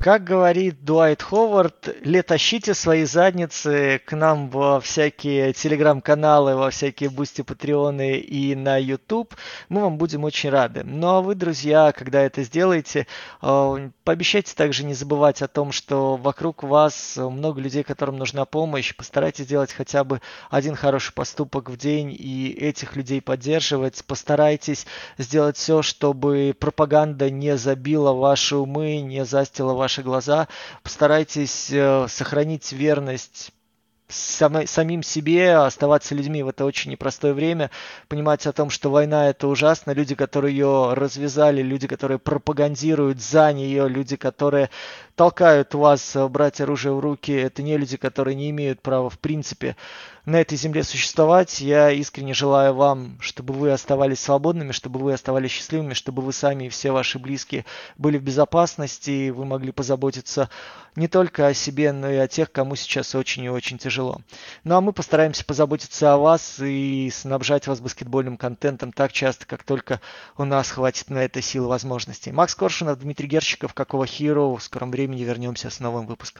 Как говорит Дуайт Ховард, тащите свои задницы к нам во всякие телеграм-каналы, во всякие бусти патреоны и на YouTube. Мы вам будем очень рады. Ну а вы, друзья, когда это сделаете, э, пообещайте также не забывать о том, что вокруг вас много людей, которым нужна помощь. Постарайтесь сделать хотя бы один хороший поступок в день и этих людей поддерживать. Постарайтесь сделать все, чтобы пропаганда не забила ваши умы, не застила ваши ваши глаза. Постарайтесь э, сохранить верность самим себе, оставаться людьми в это очень непростое время, понимать о том, что война это ужасно, люди, которые ее развязали, люди, которые пропагандируют за нее, люди, которые толкают вас брать оружие в руки, это не люди, которые не имеют права в принципе на этой земле существовать. Я искренне желаю вам, чтобы вы оставались свободными, чтобы вы оставались счастливыми, чтобы вы сами и все ваши близкие были в безопасности, и вы могли позаботиться не только о себе, но и о тех, кому сейчас очень и очень тяжело. Ну а мы постараемся позаботиться о вас и снабжать вас баскетбольным контентом так часто, как только у нас хватит на это сил и возможностей. Макс Коршунов, Дмитрий Герщиков, Какого Хиро. В скором времени вернемся с новым выпуском.